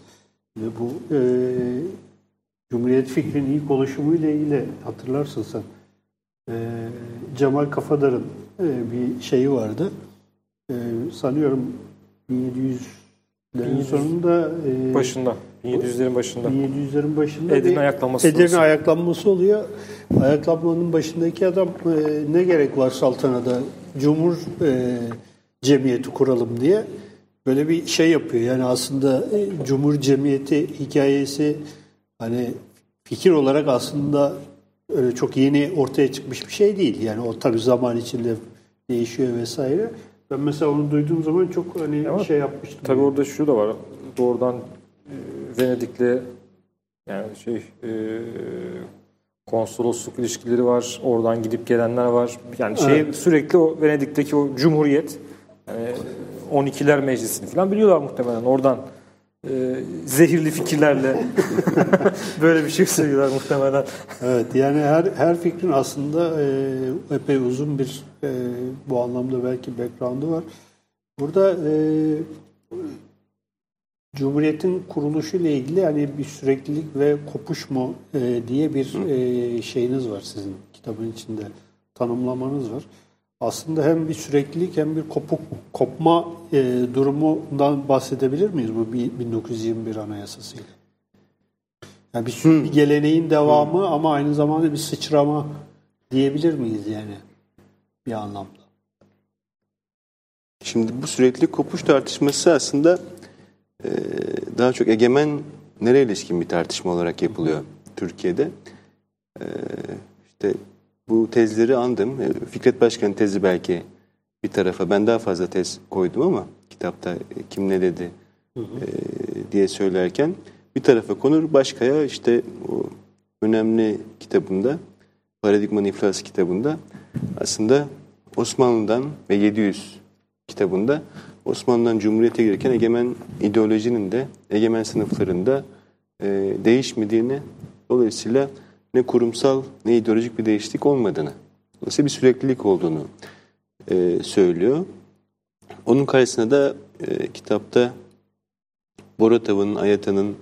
Ve bu e, Cumhuriyet fikrinin ilk oluşumuyla ilgili hatırlarsın sen. E, Cemal Kafadar'ın e, bir şeyi vardı. E, sanıyorum 1700'lerin 1700 sonunda e, Başında. 1700'lerin başında. 1700'lerin başında Edirne ayaklanması Edirne ayaklanması oluyor. Ayaklanmanın başındaki adam e, ne gerek var saltanada cumhur e, cemiyeti kuralım diye böyle bir şey yapıyor. Yani aslında e, cumhur cemiyeti hikayesi hani fikir olarak aslında öyle çok yeni ortaya çıkmış bir şey değil. Yani o tabii zaman içinde değişiyor vesaire. Ben mesela onu duyduğum zaman çok hani Ama şey yapmıştım. Tabii orada şu da var. Doğrudan Venedik'le yani şey e, konsolosluk ilişkileri var. Oradan gidip gelenler var. Yani şey sürekli o Venedik'teki o cumhuriyet yani 12'ler meclisini falan biliyorlar muhtemelen. Oradan e, zehirli fikirlerle böyle bir şey söylüyorlar muhtemelen. Evet yani her her fikrin aslında e, epey uzun bir e, bu anlamda belki background'u var. Burada e, Cumhuriyet'in kuruluşu ile ilgili hani bir süreklilik ve kopuş mu e, diye bir e, şeyiniz var sizin kitabın içinde tanımlamanız var. Aslında hem bir süreklilik hem bir kopuk kopma e, durumundan bahsedebilir miyiz bu bir- 1921 Anayasası'yla? Yani bir, bir geleneğin devamı ama aynı zamanda bir sıçrama diyebilir miyiz yani bir anlamda? Şimdi bu sürekli kopuş tartışması aslında e, daha çok egemenlere ilişkin bir tartışma olarak yapılıyor Türkiye'de. E, işte bu tezleri andım. E, Fikret Başkan'ın tezi belki bir tarafa. Ben daha fazla tez koydum ama kitapta e, kim ne dedi e, diye söylerken bir tarafa konur. Başkaya işte o önemli kitabında Paradigmanın İflası kitabında aslında Osmanlı'dan ve 700 kitabında Osmanlı'dan Cumhuriyet'e girerken egemen ideolojinin de egemen sınıflarında e, değişmediğini dolayısıyla ne kurumsal ne ideolojik bir değişiklik olmadığını dolayısıyla bir süreklilik olduğunu e, söylüyor. Onun karşısına da e, kitapta Boratav'ın, Ayata'nın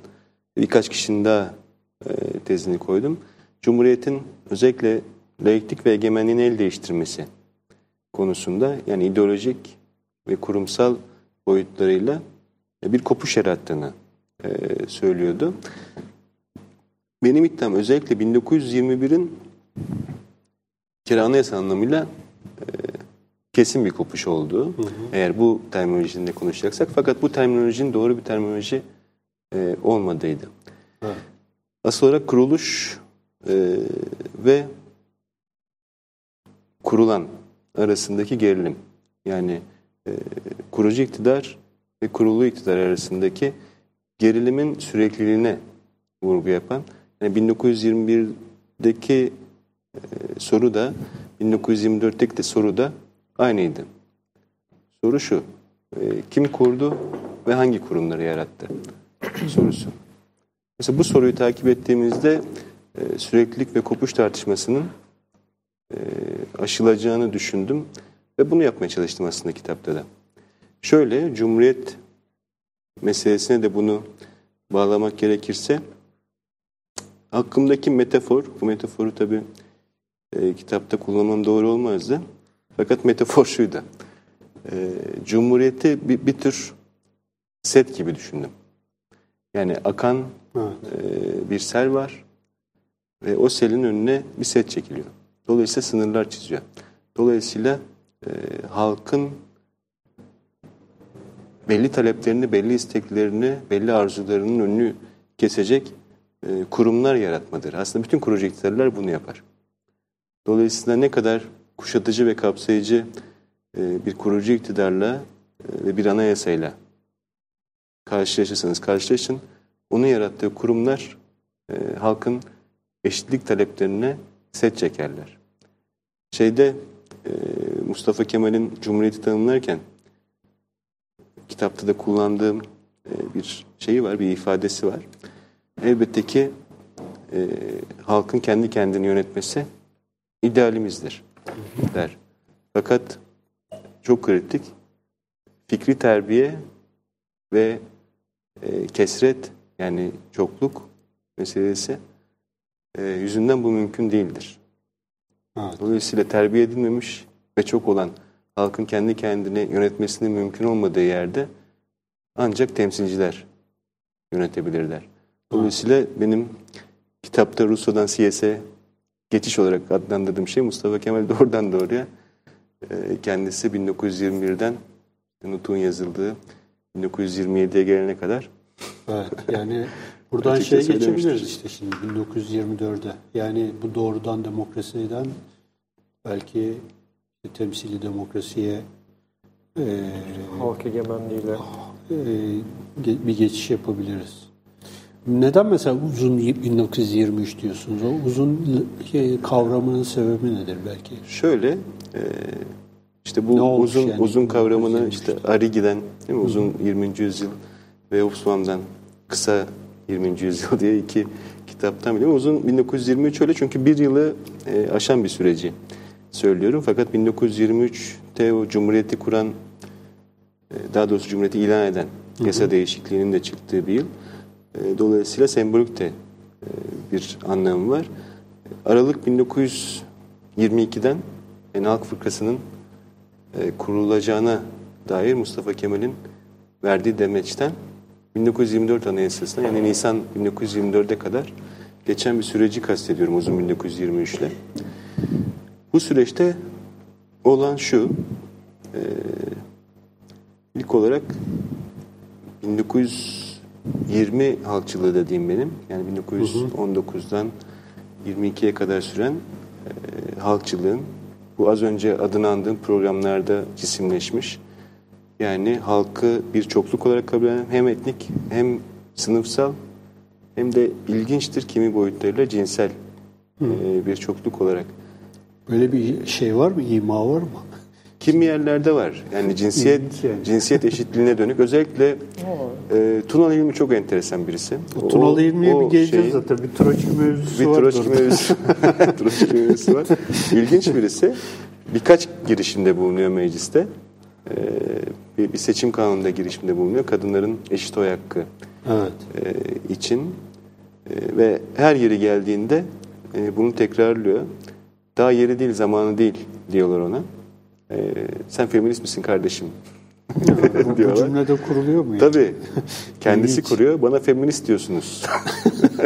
birkaç kişinin daha e, tezini koydum. Cumhuriyetin özellikle laiklik ve egemenliğin el değiştirmesi konusunda yani ideolojik ve kurumsal boyutlarıyla bir kopuş yarattığını e, söylüyordu. Benim iddiam özellikle 1921'in kere anayasa anlamıyla e, kesin bir kopuş olduğu. Eğer bu terminolojinde konuşacaksak. Fakat bu terminolojinin doğru bir terminoloji e, olmadığıydı. Evet. Asıl olarak kuruluş e, ve kurulan arasındaki gerilim. Yani e, kurucu iktidar ve kurulu iktidar arasındaki gerilimin sürekliliğine vurgu yapan. Yani 1921'deki e, soru da 1924'teki de soru da aynıydı. Soru şu, e, kim kurdu ve hangi kurumları yarattı sorusu. Mesela bu soruyu takip ettiğimizde e, süreklilik ve kopuş tartışmasının e, aşılacağını düşündüm ve bunu yapmaya çalıştım aslında kitapta da. Şöyle, Cumhuriyet meselesine de bunu bağlamak gerekirse aklımdaki metafor, bu metaforu tabii e, kitapta kullanmam doğru olmazdı. Fakat metafor şuydu. E, Cumhuriyeti bir, bir tür set gibi düşündüm. Yani akan Evet. e, bir sel var ve o selin önüne bir set çekiliyor. Dolayısıyla sınırlar çiziyor. Dolayısıyla e, halkın belli taleplerini, belli isteklerini, belli arzularının önünü kesecek e, kurumlar yaratmadır. Aslında bütün iktidarlar bunu yapar. Dolayısıyla ne kadar kuşatıcı ve kapsayıcı e, bir kurucu iktidarla e, ve bir anayasayla karşılaşırsanız karşılaşın, onun yarattığı kurumlar e, halkın eşitlik taleplerine set çekerler. Şeyde Mustafa Kemal'in Cumhuriyeti tanımlarken kitapta da kullandığım e, bir şeyi var, bir ifadesi var. Elbette ki e, halkın kendi kendini yönetmesi idealimizdir der. Fakat çok kritik fikri terbiye ve e, kesret yani çokluk meselesi e, yüzünden bu mümkün değildir. Evet. Dolayısıyla terbiye edilmemiş ve çok olan halkın kendi kendine yönetmesinin mümkün olmadığı yerde ancak temsilciler yönetebilirler. Dolayısıyla benim kitapta Rusya'dan CS'e geçiş olarak adlandırdığım şey Mustafa Kemal doğrudan doğruya e, kendisi 1921'den Nut'un yazıldığı 1927'ye gelene kadar Evet yani buradan şeye geçebiliriz işte şimdi 1924'e. Yani bu doğrudan demokrasiden belki işte temsili demokrasiye e, Halk egemenliğiyle. e, bir geçiş yapabiliriz. Neden mesela uzun 1923 diyorsunuz? O uzun kavramının sebebi nedir belki? Şöyle e, işte bu uzun yani? uzun kavramını 1923'te? işte Arigi'den değil mi? uzun 20. yüzyıl ve Hobsbawm'dan kısa 20. yüzyıl diye iki kitaptan biliyorum. Uzun 1923 öyle çünkü bir yılı e, aşan bir süreci söylüyorum. Fakat 1923'te o Cumhuriyeti kuran e, daha doğrusu Cumhuriyeti ilan eden yasa değişikliğinin de çıktığı bir yıl. E, Dolayısıyla sembolik de e, bir anlamı var. Aralık 1922'den yani Halk Fırkası'nın e, kurulacağına dair Mustafa Kemal'in verdiği demeçten 1924 Anayasası'na yani Nisan 1924'e kadar geçen bir süreci kastediyorum uzun 1923 ile. Bu süreçte olan şu, e, ilk olarak 1920 halkçılığı dediğim benim, yani 1919'dan 22'ye kadar süren e, halkçılığın bu az önce adını andığım programlarda cisimleşmiş. Yani halkı bir çokluk olarak kabul eden hem etnik hem sınıfsal hem de ilginçtir kimi boyutlarıyla cinsel e, bir çokluk olarak. Böyle bir şey var mı? İma var mı? Kimi yerlerde var. Yani cinsiyet yani. cinsiyet eşitliğine dönük. Özellikle e, Tunalı İlmi çok enteresan birisi. O Tunalı İlmi'ye bir geleceğiz şeyi- zaten. Bir Troçki mevzusu Bir var. Troçki orada. mevzusu. Troçki mevzusu var. İlginç birisi. Birkaç girişimde bulunuyor mecliste. Ee, bir, bir seçim kanununda girişimde bulunuyor. Kadınların eşit oy hakkı Evet. e, için. E, ve her yeri geldiğinde e, bunu tekrarlıyor. Daha yeri değil, zamanı değil diyorlar ona. E, sen feminist misin kardeşim? Bu, bu Diyorlar. cümlede kuruluyor mu? yani? Tabii. Kendisi İlginç. kuruyor. Bana feminist diyorsunuz.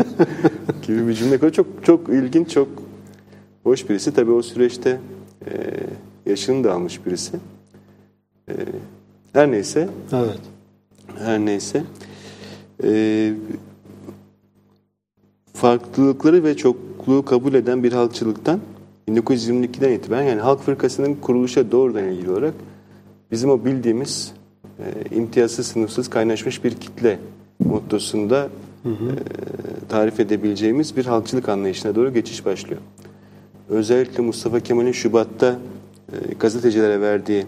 gibi bir cümle kuruyor. Çok çok ilginç, çok hoş birisi. Tabii o süreçte e, yaşını da almış birisi. E, her neyse, Evet. her neyse. E, farklılıkları ve çokluğu kabul eden bir halkçılıktan 1922'den itibaren yani Halk Fırkası'nın kuruluşa doğrudan ilgili olarak bizim o bildiğimiz e, imtiyazsız, sınıfsız kaynaşmış bir kitle mottosunda e, tarif edebileceğimiz bir halkçılık anlayışına doğru geçiş başlıyor. Özellikle Mustafa Kemal'in Şubat'ta e, gazetecilere verdiği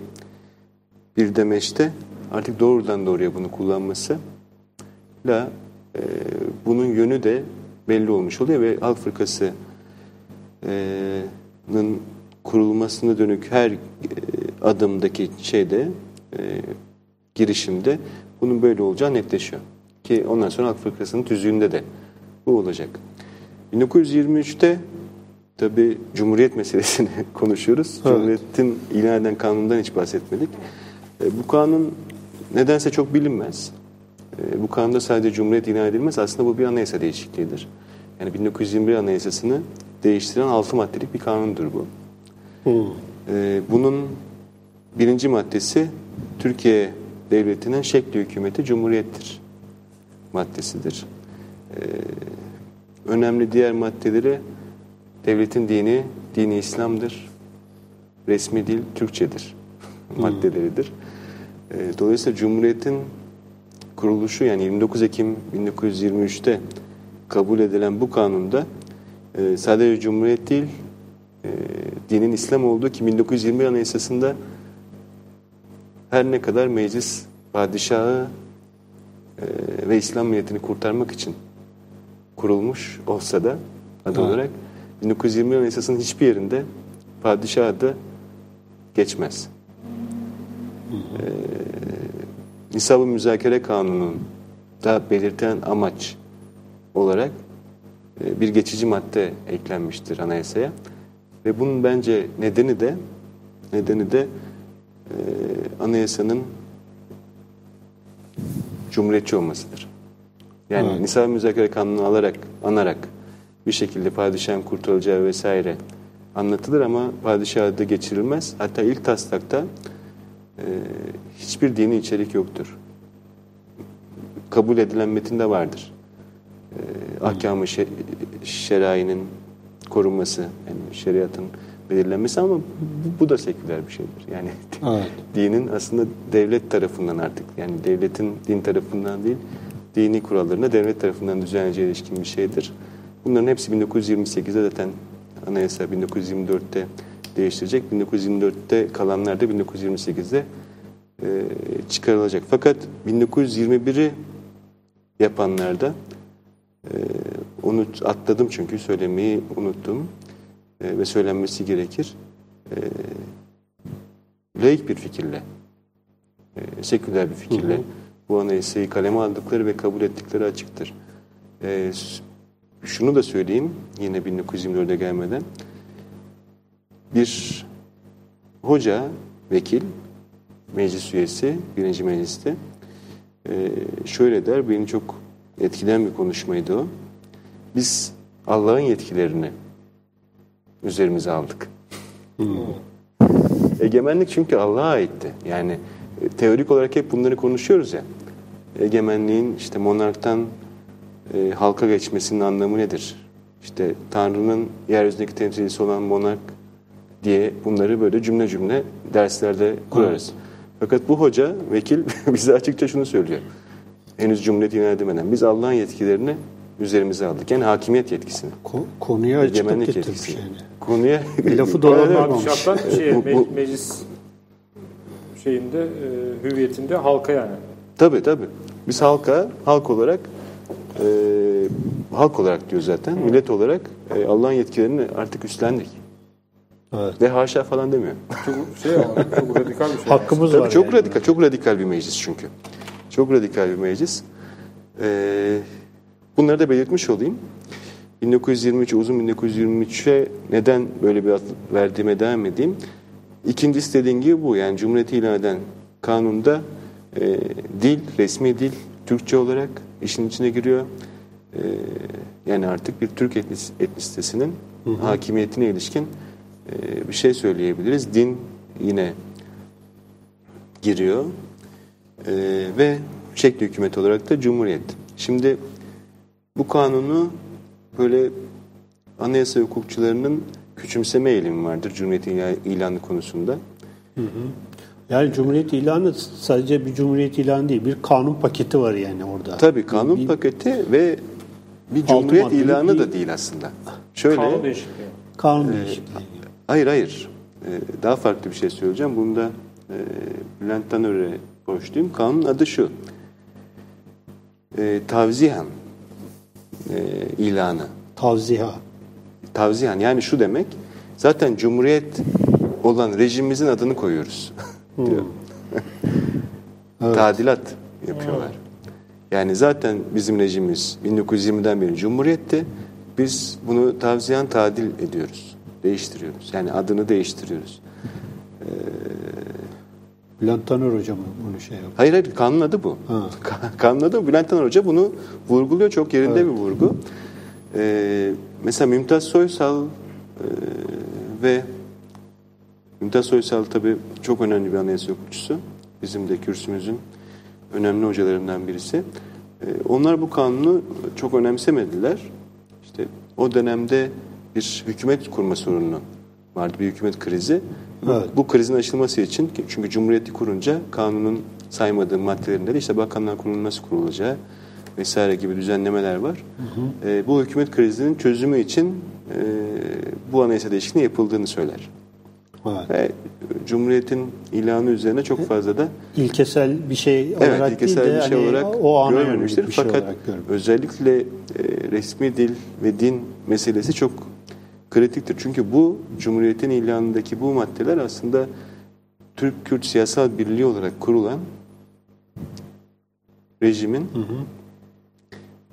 bir demeçte artık doğrudan doğruya bunu kullanması la e, bunun yönü de belli olmuş oluyor ve Halk Fırkası'nın kurulmasına dönük her e, adımdaki şeyde e, girişimde bunun böyle olacağı netleşiyor. Ki ondan sonra Halk Fırkası'nın tüzüğünde de bu olacak. 1923'te tabi Cumhuriyet meselesini konuşuyoruz. Evet. Cumhuriyetin ilan eden kanundan hiç bahsetmedik. E, bu kanun nedense çok bilinmez. E, bu kanunda sadece Cumhuriyet ilan edilmez. Aslında bu bir anayasa değişikliğidir. Yani 1921 Anayasası'nı değiştiren 6 maddelik bir kanundur bu. Ee, bunun birinci maddesi Türkiye Devleti'nin şekli hükümeti cumhuriyettir maddesidir. Önemli diğer maddeleri devletin dini, dini İslam'dır. Resmi dil Türkçedir maddeleridir. Ee, dolayısıyla Cumhuriyet'in kuruluşu yani 29 Ekim 1923'te kabul edilen bu kanunda e, sadece Cumhuriyet değil e, dinin İslam olduğu ki 1921 Anayasası'nda her ne kadar meclis padişahı e, ve İslam milletini kurtarmak için kurulmuş olsa da adı Evet. olarak 1920 Anayasası'nın hiçbir yerinde padişah adı geçmez. Ee, Nisab-ı Müzakere Kanunu'nda belirten amaç olarak e, bir geçici madde eklenmiştir anayasaya. Ve bunun bence nedeni de nedeni de e, anayasanın cumhuriyetçi olmasıdır. Yani Evet. Nisab-ı Müzakere Kanunu alarak, anarak bir şekilde padişahın kurtulacağı vesaire anlatılır ama padişah adı geçirilmez. Hatta ilk taslakta e, hiçbir dini içerik yoktur. Kabul edilen metinde vardır. E, ahkamı şe- şerainin korunması, yani şeriatın belirlenmesi ama bu, bu da seküler bir şeydir. Yani Evet. dinin aslında devlet tarafından artık yani devletin din tarafından değil dini kurallarına devlet tarafından düzenleneceği ilişkin bir şeydir. Bunların hepsi 1928'de zaten anayasa 1924'te değiştirecek. 1924'te kalanlar da 1928'de e, çıkarılacak. Fakat 1921'i yapanlarda e, onu atladım çünkü söylemeyi unuttum e, ve söylenmesi gerekir. E, laik bir fikirle, e, seküler bir fikirle bu anayasayı kaleme aldıkları ve kabul ettikleri açıktır. E, şunu da söyleyeyim yine 1924'e gelmeden. Bir hoca, vekil, meclis üyesi, birinci mecliste e, şöyle der, beni çok etkileyen bir konuşmaydı o. Biz Allah'ın yetkilerini üzerimize aldık. Egemenlik çünkü Allah'a aitti. Yani e, teorik olarak hep bunları konuşuyoruz ya. Egemenliğin işte monarktan e, halka geçmesinin anlamı nedir? İşte Tanrı'nın yeryüzündeki temsilcisi olan monark diye bunları böyle cümle cümle derslerde kurarız. Fakat bu hoca, vekil bize açıkça şunu söylüyor. Henüz cumhuriyet ilan edemeden biz Allah'ın yetkilerini üzerimize aldık. Yani hakimiyet yetkisini. Ko- konuya açıklık getirmiş yetkisi. yani. Konuya Bir lafı. Padişahtan şey, Bu- bu- me- meclis şeyinde e, hüviyetinde halka yani. Tabii tabii. Biz halka, halk olarak e, halk olarak diyor zaten, millet olarak e, Allah'ın yetkilerini artık üstlendik. Evet. Ve haşa falan demiyor. Çok şey ama çok radikal bir şey. Hakkımız Tabii var. çok yani. radikal, çok radikal bir meclis çünkü. Çok radikal bir meclis. E, bunları da belirtmiş olayım. 1923 uzun 1923'e neden böyle bir ad verdiğime devam edeyim. İkincisi dediğim gibi bu. Yani Cumhuriyeti ilan eden kanunda e, dil, resmi dil Türkçe olarak işin içine giriyor. E, yani artık bir Türk etnis, etnisitesinin hakimiyetine ilişkin bir şey söyleyebiliriz. Din yine giriyor. E, ve şekli hükümet olarak da Cumhuriyet. Şimdi bu kanunu böyle anayasa hukukçularının küçümseme eğilimi vardır Cumhuriyet ila- ilanı konusunda. Yani Cumhuriyet ilanı sadece bir Cumhuriyet ilanı değil, bir kanun paketi var yani orada. Tabii kanun Bir- paketi ve bir Cumhuriyet ilanı bir- da değil aslında. Şöyle, Kanun değişikliği. Kanun değişikliği. Hayır hayır, Ee, daha farklı bir şey söyleyeceğim. Bunu da e, Bülent Tanör'e borçluyum. Kanunun adı şu, e, tavzihan e, ilanı. Tavziha. Tavzihan yani şu demek, zaten Cumhuriyet olan rejimimizin adını koyuyoruz diyor. Tadilat yapıyorlar. Yani zaten bizim rejimimiz 1920'den beri Cumhuriyet'ti. Biz bunu tavziyan tadil ediyoruz. Değiştiriyoruz. Yani adını değiştiriyoruz. Bülent Taner hocam bunu şey yaptı. Hayır hayır kanun adı bu. Ha. Ka- Kanun adı bu. Bülent Taner Hoca bunu vurguluyor. Çok yerinde bir vurgu. Ee, mesela Mümtaz Soysal e, ve Mümtaz Soysal tabii çok önemli bir anayasa hukukçusu. Bizim de kürsümüzün önemli hocalarından birisi. Ee, onlar bu kanunu çok önemsemediler. İşte o dönemde bir hükümet kurma sorunu vardı. Bir hükümet krizi. Evet. Bu krizin aşılması için çünkü Cumhuriyeti kurunca kanunun saymadığı maddelerinde de işte Bakanlar Kurulu'nun nasıl kurulacağı vesaire gibi düzenlemeler var. Ee, bu hükümet krizinin çözümü için e, bu anayasa değişikliğinin yapıldığını söyler. Evet. Ve Cumhuriyet'in ilanı üzerine çok fazla da İlkesel bir şey olarak evet ilkesel değil de bir şey hani olarak o ana görmemiştir. bir şey Fakat özellikle e, resmi dil ve din meselesi çok kritiktir. Çünkü bu Cumhuriyet'in ilanındaki bu maddeler aslında Türk-Kürt siyasal birliği olarak kurulan rejimin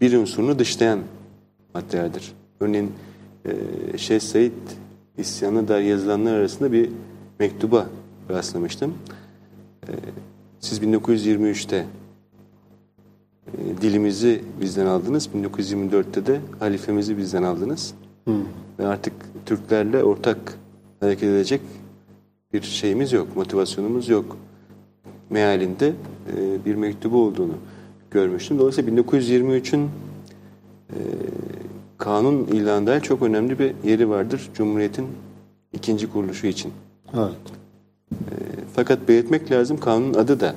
bir unsurunu dışlayan maddelerdir. Örneğin e, Şeyh Said isyanına dair yazılanlar arasında bir mektuba rastlamıştım. E, siz 1923'te e, dilimizi bizden aldınız, 1924'te de halifemizi bizden aldınız. Ve artık Türklerle ortak hareket edecek bir şeyimiz yok, motivasyonumuz yok. Mealinde e, bir mektubu olduğunu görmüştüm. Dolayısıyla 1923'ün e, kanun ilanında çok önemli bir yeri vardır Cumhuriyet'in ikinci kuruluşu için. Evet. Fakat belirtmek lazım kanunun adı da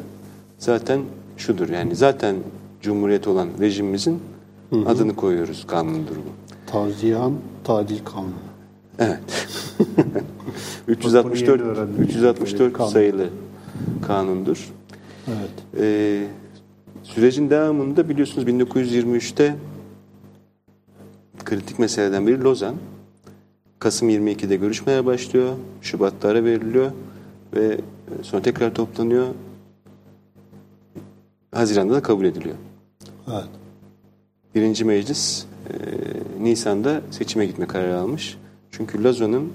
zaten şudur. Yani zaten Cumhuriyet olan rejimimizin adını koyuyoruz kanundur bu. Tazihan Tadil Kanunu. Evet. yeni 364 öğrendim. 364 Kanun. sayılı kanundur. Evet. Ee, sürecin devamında biliyorsunuz 1923'te kritik meseleden biri Lozan. Kasım 22'de görüşmeye başlıyor. Şubat'ta ara veriliyor ve sonra tekrar toplanıyor. Haziran'da da kabul ediliyor. Evet. Birinci meclis Nisan'da seçime gitme kararı almış. Çünkü Lozan'ın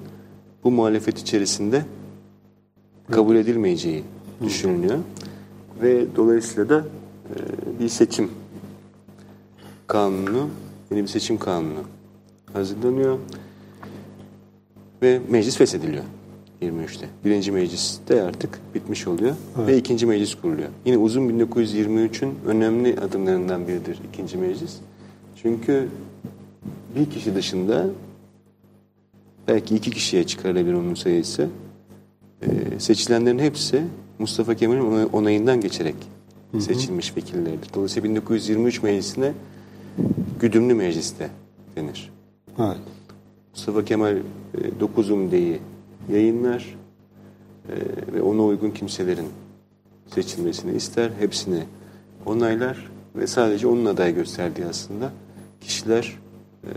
bu muhalefet içerisinde kabul edilmeyeceği düşünülüyor. Ve dolayısıyla da e, bir seçim kanunu, yeni bir seçim kanunu hazırlanıyor. Ve meclis feshediliyor 23'te. Birinci meclis de artık bitmiş oluyor ve ikinci meclis kuruluyor. Yine uzun 1923'ün önemli adımlarından biridir ikinci meclis. Çünkü bir kişi dışında belki iki kişiye çıkarılabilir onun sayısı. Ee, seçilenlerin hepsi Mustafa Kemal'in onay- onayından geçerek seçilmiş vekillerdir. Dolayısıyla 1923 meclisine güdümlü mecliste denir. Evet. Mustafa Kemal 9 umdeyi yayınlar e, ve ona uygun kimselerin seçilmesini ister. Hepsini onaylar ve sadece onun aday gösterdiği aslında kişiler e,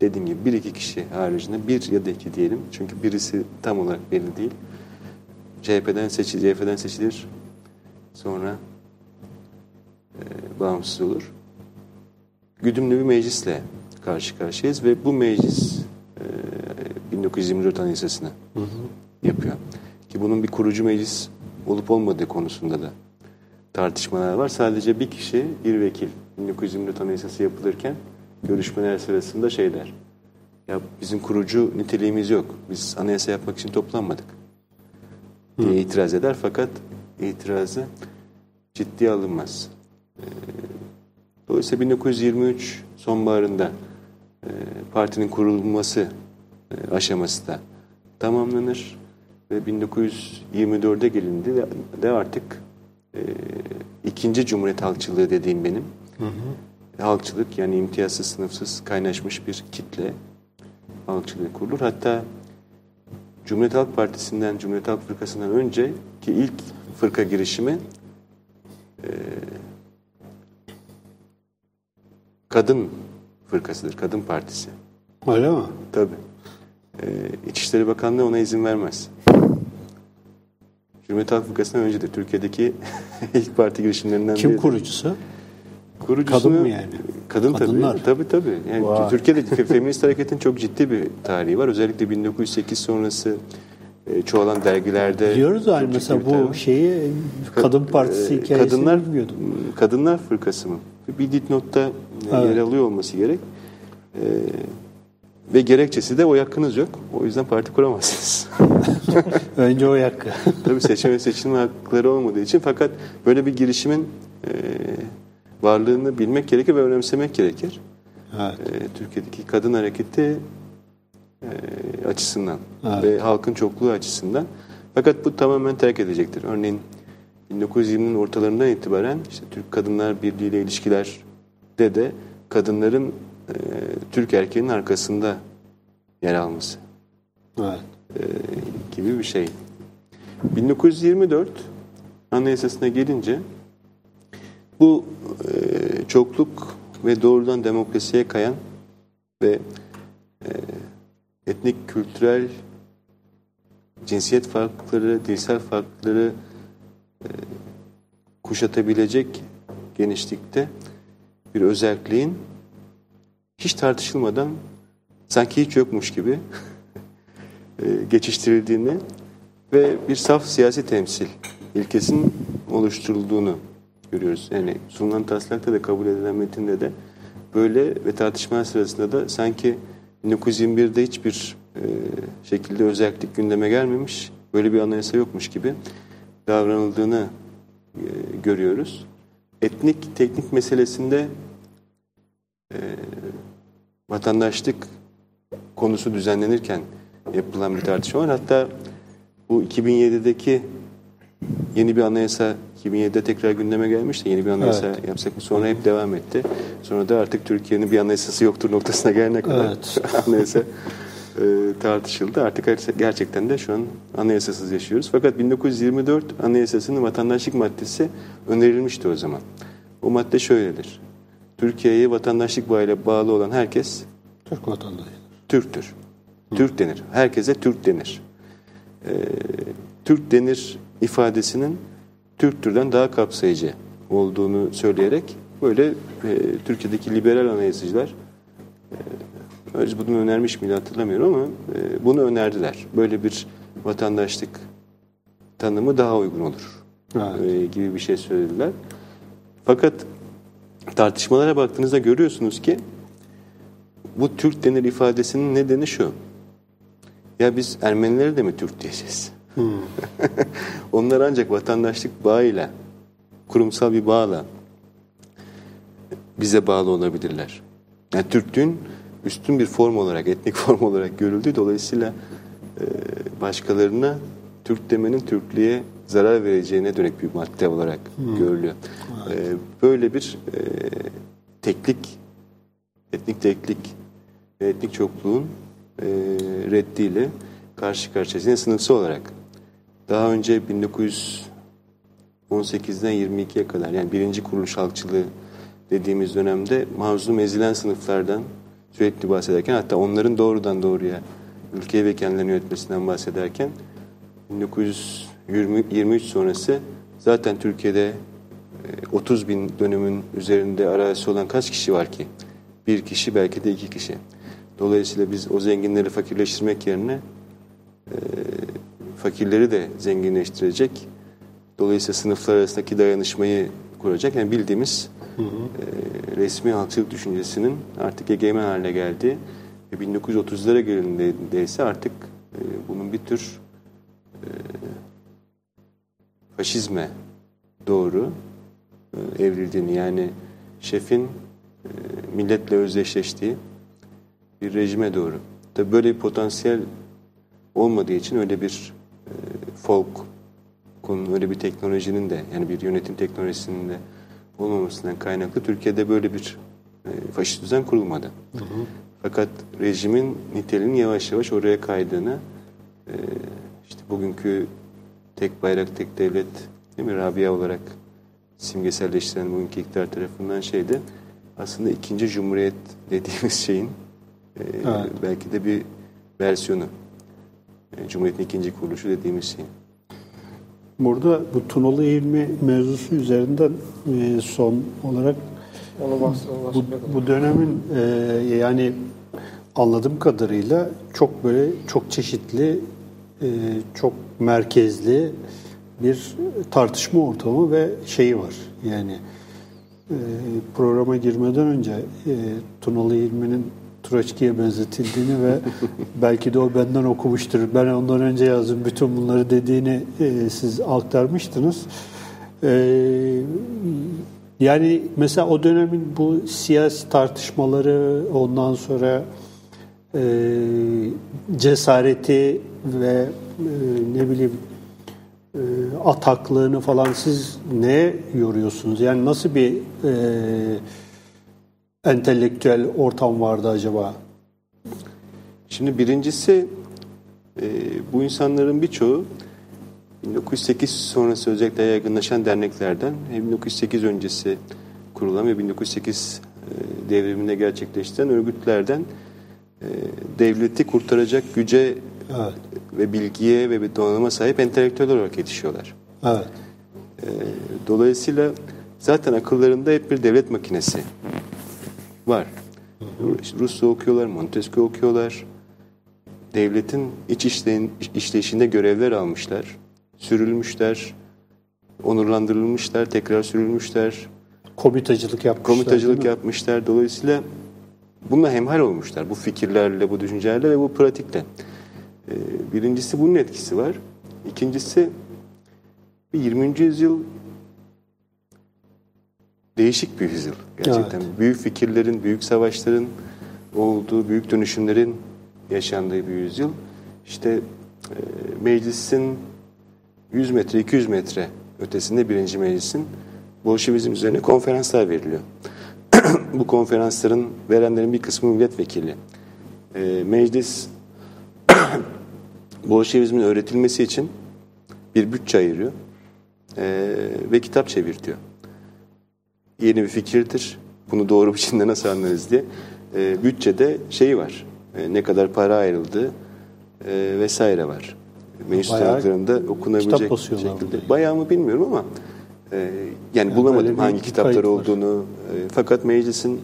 dediğim gibi bir iki kişi haricinde bir ya da iki diyelim. Çünkü birisi tam olarak belli değil. CHP'den seçilir, CHP'den seçilir. Sonra e, bağımsız olur güdümlü bir meclisle karşı karşıyayız ve bu meclis e, 1924 Anayasası'nı yapıyor. Ki bunun bir kurucu meclis olup olmadığı konusunda da tartışmalar var. Sadece bir kişi, bir vekil 1924 Anayasası yapılırken görüşmeler sırasında şey der. Ya bizim kurucu niteliğimiz yok. Biz anayasa yapmak için toplanmadık. diye itiraz eder fakat itirazı ciddiye alınmaz. Dolayısıyla 1923 sonbaharında e, partinin kurulması e, aşaması da tamamlanır ve 1924'e gelindi de, de artık e, ikinci Cumhuriyet halkçılığı dediğim benim halkçılık yani imtiyazsız sınıfsız kaynaşmış bir kitle halkçılığı kurulur. Hatta Cumhuriyet Halk Partisi'nden Cumhuriyet Halk Fırkası'ndan önce ki ilk fırka girişimi e, kadın fırkasıdır, kadın partisi. Öyle mi? Tabii. Ee, İçişleri Bakanlığı ona izin vermez. Cumhuriyet Halk Fırkası'ndan öncedir. Türkiye'deki ilk parti girişimlerinden Kim biridir. kurucusu? Kurucusunu, Kadın mı yani? Kadın Kadınlar. tabii. Tabii tabii. Yani Vay. Türkiye'de fe- feminist hareketin çok ciddi bir tarihi var. Özellikle 1908 sonrası e, çoğalan dergilerde. Biliyoruz çok mesela bu şeyi Kadın Partisi Ee, hikayesini kadınlar, bilmiyordum. Kadınlar Fırkası mı? Bir dipnotta e, Evet. yer alıyor olması gerek. Ee, ve gerekçesi de o hakkınız yok. O yüzden parti kuramazsınız. Önce o hakkı. Tabii seçim ve seçilme hakları olmadığı için fakat böyle bir girişimin e, varlığını bilmek gerekir ve önemsemek gerekir. evet. E, Türkiye'deki kadın hareketi e, açısından Evet. ve halkın çokluğu açısından. Fakat bu tamamen terk edecektir. Örneğin 1920'nin ortalarından itibaren işte Türk Kadınlar Birliği ile ilişkilerde de kadınların e, Türk erkeğinin arkasında yer alması evet. e, gibi bir şey. 1924 Anayasası'na gelince bu e, çokluk ve doğrudan demokrasiye kayan ve e, etnik, kültürel, cinsiyet farklılıkları, dilsel farklılıkları e, kuşatabilecek genişlikte bir özelliğin hiç tartışılmadan sanki hiç yokmuş gibi e, geçiştirildiğini ve bir saf siyasi temsil ilkesinin oluşturulduğunu görüyoruz. Yani sunulan taslakta da kabul edilen metinde de böyle ve tartışma sırasında da sanki 1921'de hiçbir e, şekilde özellik gündeme gelmemiş, böyle bir anayasa yokmuş gibi davranıldığını e, görüyoruz. Etnik, teknik meselesinde e, vatandaşlık konusu düzenlenirken yapılan bir tartışma var. Hatta bu 2007'deki yeni bir anayasa 2007'de tekrar gündeme gelmişti. Yeni bir anayasa Evet. yapsak mı? Sonra hep devam etti. Sonra da artık Türkiye'nin bir anayasası yoktur noktasına gelene kadar Evet. anayasa e, tartışıldı. Artık ger- gerçekten de şu an anayasasız yaşıyoruz. Fakat 1924 anayasasının vatandaşlık maddesi önerilmişti o zaman. O madde şöyledir. Türkiye'ye vatandaşlık bağıyla bağlı olan herkes Türk vatandaşı. Türktür. Türk denir. Herkese Türk denir. Ee, Türk denir ifadesinin Türktür'den daha kapsayıcı olduğunu söyleyerek böyle e, Türkiye'deki liberal anayasacılar e, Öz bunu önermiş miydi hatırlamıyorum ama e, bunu önerdiler. Böyle bir vatandaşlık tanımı daha uygun olur Evet. e, gibi bir şey söylediler. Fakat tartışmalara baktığınızda görüyorsunuz ki bu Türk denir ifadesinin nedeni şu. Ya biz Ermenilere de mi Türk diyeceğiz? Onlar ancak vatandaşlık bağıyla, kurumsal bir bağla bize bağlı olabilirler. Yani Türklüğün üstün bir form olarak, etnik form olarak görüldüğü dolayısıyla e, başkalarına Türk demenin Türklüğe zarar vereceğine dönük bir madde olarak görülüyor. E, böyle bir e, teklik, etnik teklik ve etnik çokluğun e, reddiyle karşı karşıyayız. Yine sınıfsal olarak. Daha önce 1918'den 22'ye kadar yani birinci kuruluş halkçılığı dediğimiz dönemde mazlum ezilen sınıflardan sürekli bahsederken hatta onların doğrudan doğruya ülkeyi ve kendilerini yönetmesinden bahsederken 1923 sonrası zaten Türkiye'de e, 30 bin dönümün üzerinde arazisi olan kaç kişi var ki? Bir kişi belki de iki kişi. Dolayısıyla biz o zenginleri fakirleştirmek yerine e, fakirleri de zenginleştirecek. Dolayısıyla sınıflar arasındaki dayanışmayı kuracak. Yani bildiğimiz e, resmi halkçılık düşüncesinin artık egemen haline geldiği ve 1930'lara gelindiğinde ise artık e, bunun bir tür e, faşizme doğru e, evrildiğini yani şefin e, milletle özdeşleştiği bir rejime doğru. Tabii böyle bir potansiyel olmadığı için öyle bir folk konunun öyle bir teknolojinin de yani bir yönetim teknolojisinin de olmamasından kaynaklı Türkiye'de böyle bir e, faşist düzen kurulmadı. Fakat rejimin niteliğinin yavaş yavaş oraya kaydığını e, işte bugünkü tek bayrak tek devlet değil mi Rabia olarak simgeselleştiren bugünkü iktidar tarafından şeydi aslında ikinci cumhuriyet dediğimiz şeyin e, Evet. belki de bir versiyonu. E, Cumhuriyetin ikinci kuruluşu dediğimiz şey. Burada bu Tunalı ilmi mevzusu üzerinden e, son olarak bu, bu dönemin e, yani anladığım kadarıyla çok böyle çok çeşitli e, çok merkezli bir tartışma ortamı ve şeyi var. Yani e, programa girmeden önce e, Tunalı İlmi'nin Troçki'ye benzetildiğini ve belki de o benden okumuştur. Ben ondan önce yazdım bütün bunları dediğini e, siz aktarmıştınız. E, yani mesela o dönemin bu siyasi tartışmaları ondan sonra e, cesareti ve e, ne bileyim e, ataklığını falan siz ne yoruyorsunuz? Yani nasıl bir e, entelektüel ortam vardı acaba? Şimdi birincisi e, bu insanların birçoğu 1908 sonrası özellikle yaygınlaşan derneklerden ve 1908 öncesi kurulan ve 1908 e, devriminde gerçekleştiren örgütlerden e, devleti kurtaracak güce Evet. ve bilgiye ve bir donanıma sahip entelektüel olarak yetişiyorlar. Evet. Dolayısıyla zaten akıllarında hep bir devlet makinesi var. Rousseau okuyorlar, Montesquieu okuyorlar. Devletin iç işleyin, işleyişinde görevler almışlar. Sürülmüşler, onurlandırılmışlar, tekrar sürülmüşler, Komitacılık yapmışlar. komitacılık yapmışlar. Dolayısıyla bununla hemhal olmuşlar. Bu fikirlerle, bu düşüncelerle ve bu pratikle. Ee, Birincisi bunun etkisi var. İkincisi bir 20. yüzyıl değişik bir yüzyıl gerçekten. Büyük fikirlerin, büyük savaşların olduğu, büyük dönüşümlerin yaşandığı bir yüzyıl. İşte e, meclisin 100 metre, 200 metre ötesinde birinci meclisin Bolşevizm üzerine konferanslar veriliyor. Bu konferansların verenlerin bir kısmı milletvekili. E, meclis Bolşevizmin öğretilmesi için bir bütçe ayırıyor e, ve kitap çevirtiyor. Yeni bir fikirdir. Bunu doğru biçimde nasıl anlarız diye. E, bütçede şey var. E, ne kadar para ayrıldı e, vesaire var. Meclis tutanaklarında okunabilecek şekilde. Bayağı mı bilmiyorum ama e, yani, Yani bulamadım hangi kitaplar olduğunu. E, fakat meclisin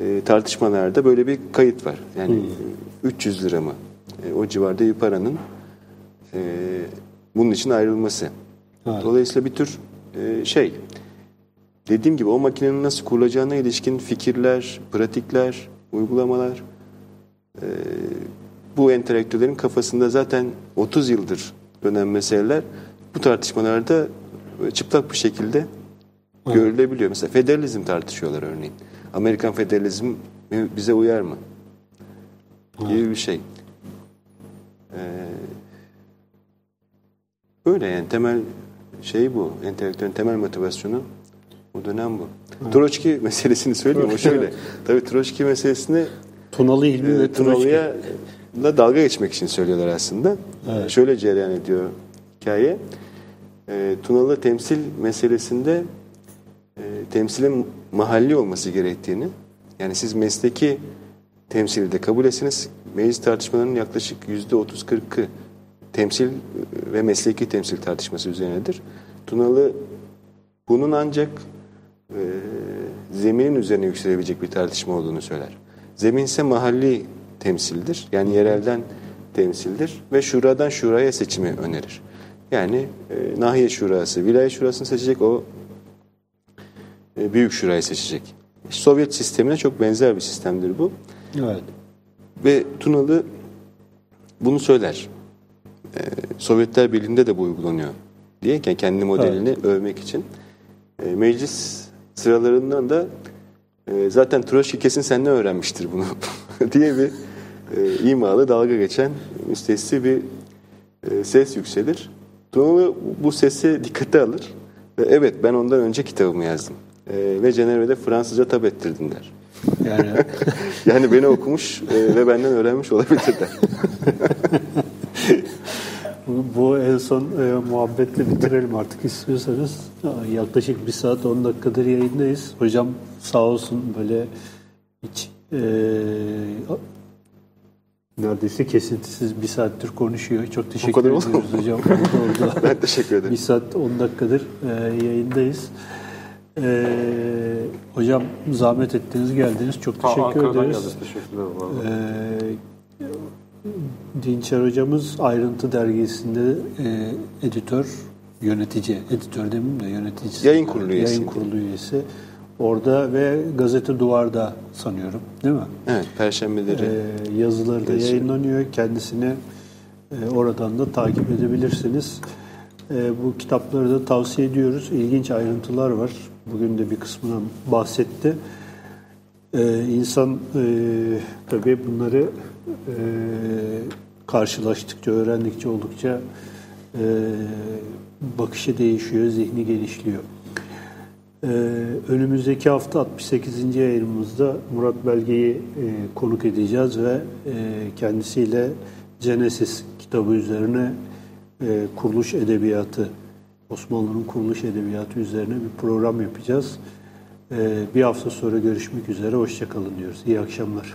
e, tartışmalarda böyle bir kayıt var. Yani Hmm. 300 lira mı? E, o civarda bir paranın e, bunun için ayrılması. Evet. Dolayısıyla bir tür e, şey dediğim gibi o makinenin nasıl kurulacağına ilişkin fikirler, pratikler, uygulamalar e, bu entelektüellerin kafasında zaten 30 yıldır dönen meseleler bu tartışmalarda çıplak bir şekilde görülebiliyor. Mesela federalizm tartışıyorlar örneğin. Amerikan federalizmi bize uyar mı? Gibi bir şey. Ee, böyle yani temel şey bu. Entelektüelin temel motivasyonu o dönem bu. Troçki meselesini söyleyeyim o şöyle. Tabii Troçki meselesini Tunalı İlmi ve e, Troçki. Tunalı'ya da dalga geçmek için söylüyorlar aslında. Evet. Şöyle cereyan ediyor hikaye. E, Tunalı temsil meselesinde e, temsilin mahalli olması gerektiğini yani siz mesleki temsili de kabul etsiniz. Meclis tartışmalarının yaklaşık yüzde 30-40'ı temsil ve mesleki temsil tartışması üzerinedir. Tunalı bunun ancak e, zeminin üzerine yükselebilecek bir tartışma olduğunu söyler. Zemin ise mahalli temsildir. Yani yerelden temsildir ve şuradan şuraya seçimi önerir. Yani e, nahiye şurası, vilayet şurasını seçecek o e, büyük şurayı seçecek. Sovyet sistemine çok benzer bir sistemdir bu. Evet. Ve Tunalı bunu söyler. Ee, Sovyetler Birliği'nde de bu uygulanıyor diye yani kendi modelini övmek için. Ee, meclis sıralarından da e, zaten Troşki kesin senden öğrenmiştir bunu diye bir e, imalı dalga geçen müstesni bir e, ses yükselir. Tunalı bu sesi dikkate alır ve evet ben ondan önce kitabımı yazdım. E, ve Cenevre'de Fransızca tab ettirdim der. Yani Yani beni okumuş e, ve benden öğrenmiş olabilirler. Bu, bu en son e, muhabbetle bitirelim artık istiyorsanız. Yaklaşık bir saat 10 dakikadır yayındayız. Hocam sağ olsun böyle hiç e, neredeyse kesintisiz bir saattir konuşuyor. Çok teşekkür kadar oldu ediyoruz hocam. Oldu, oldu. Ben teşekkür ederim. Bir saat 10 dakikadır e, yayındayız. E, hocam zahmet ettiniz geldiniz. Çok teşekkür Ankara'dan ederiz. Teşekkürler. Ee, Dinçer hocamız Ayrıntı Dergisi'nde e, editör, yönetici, editör demeyeyim de yönetici. Yayın kurulu üyesi. Yayın kurulu üyesi. Orada ve Gazete Duvar'da sanıyorum değil mi? Evet, perşembeleri. Ee, yazıları da yayınlanıyor. Kendisini e, oradan da takip edebilirsiniz. E, bu kitapları da tavsiye ediyoruz. İlginç ayrıntılar var. Bugün de bir kısmından bahsetti. Ee, insan e, tabii bunları e, karşılaştıkça, öğrendikçe oldukça e, bakışı değişiyor, zihni genişliyor. Ee, önümüzdeki hafta 68. yayınımızda Murat Belge'yi e, konuk edeceğiz ve e, kendisiyle Genesis kitabı üzerine e, kuruluş edebiyatı, Osmanlı'nın kuruluş edebiyatı üzerine bir program yapacağız. Ee, bir hafta sonra görüşmek üzere, hoşçakalın diyoruz. İyi akşamlar.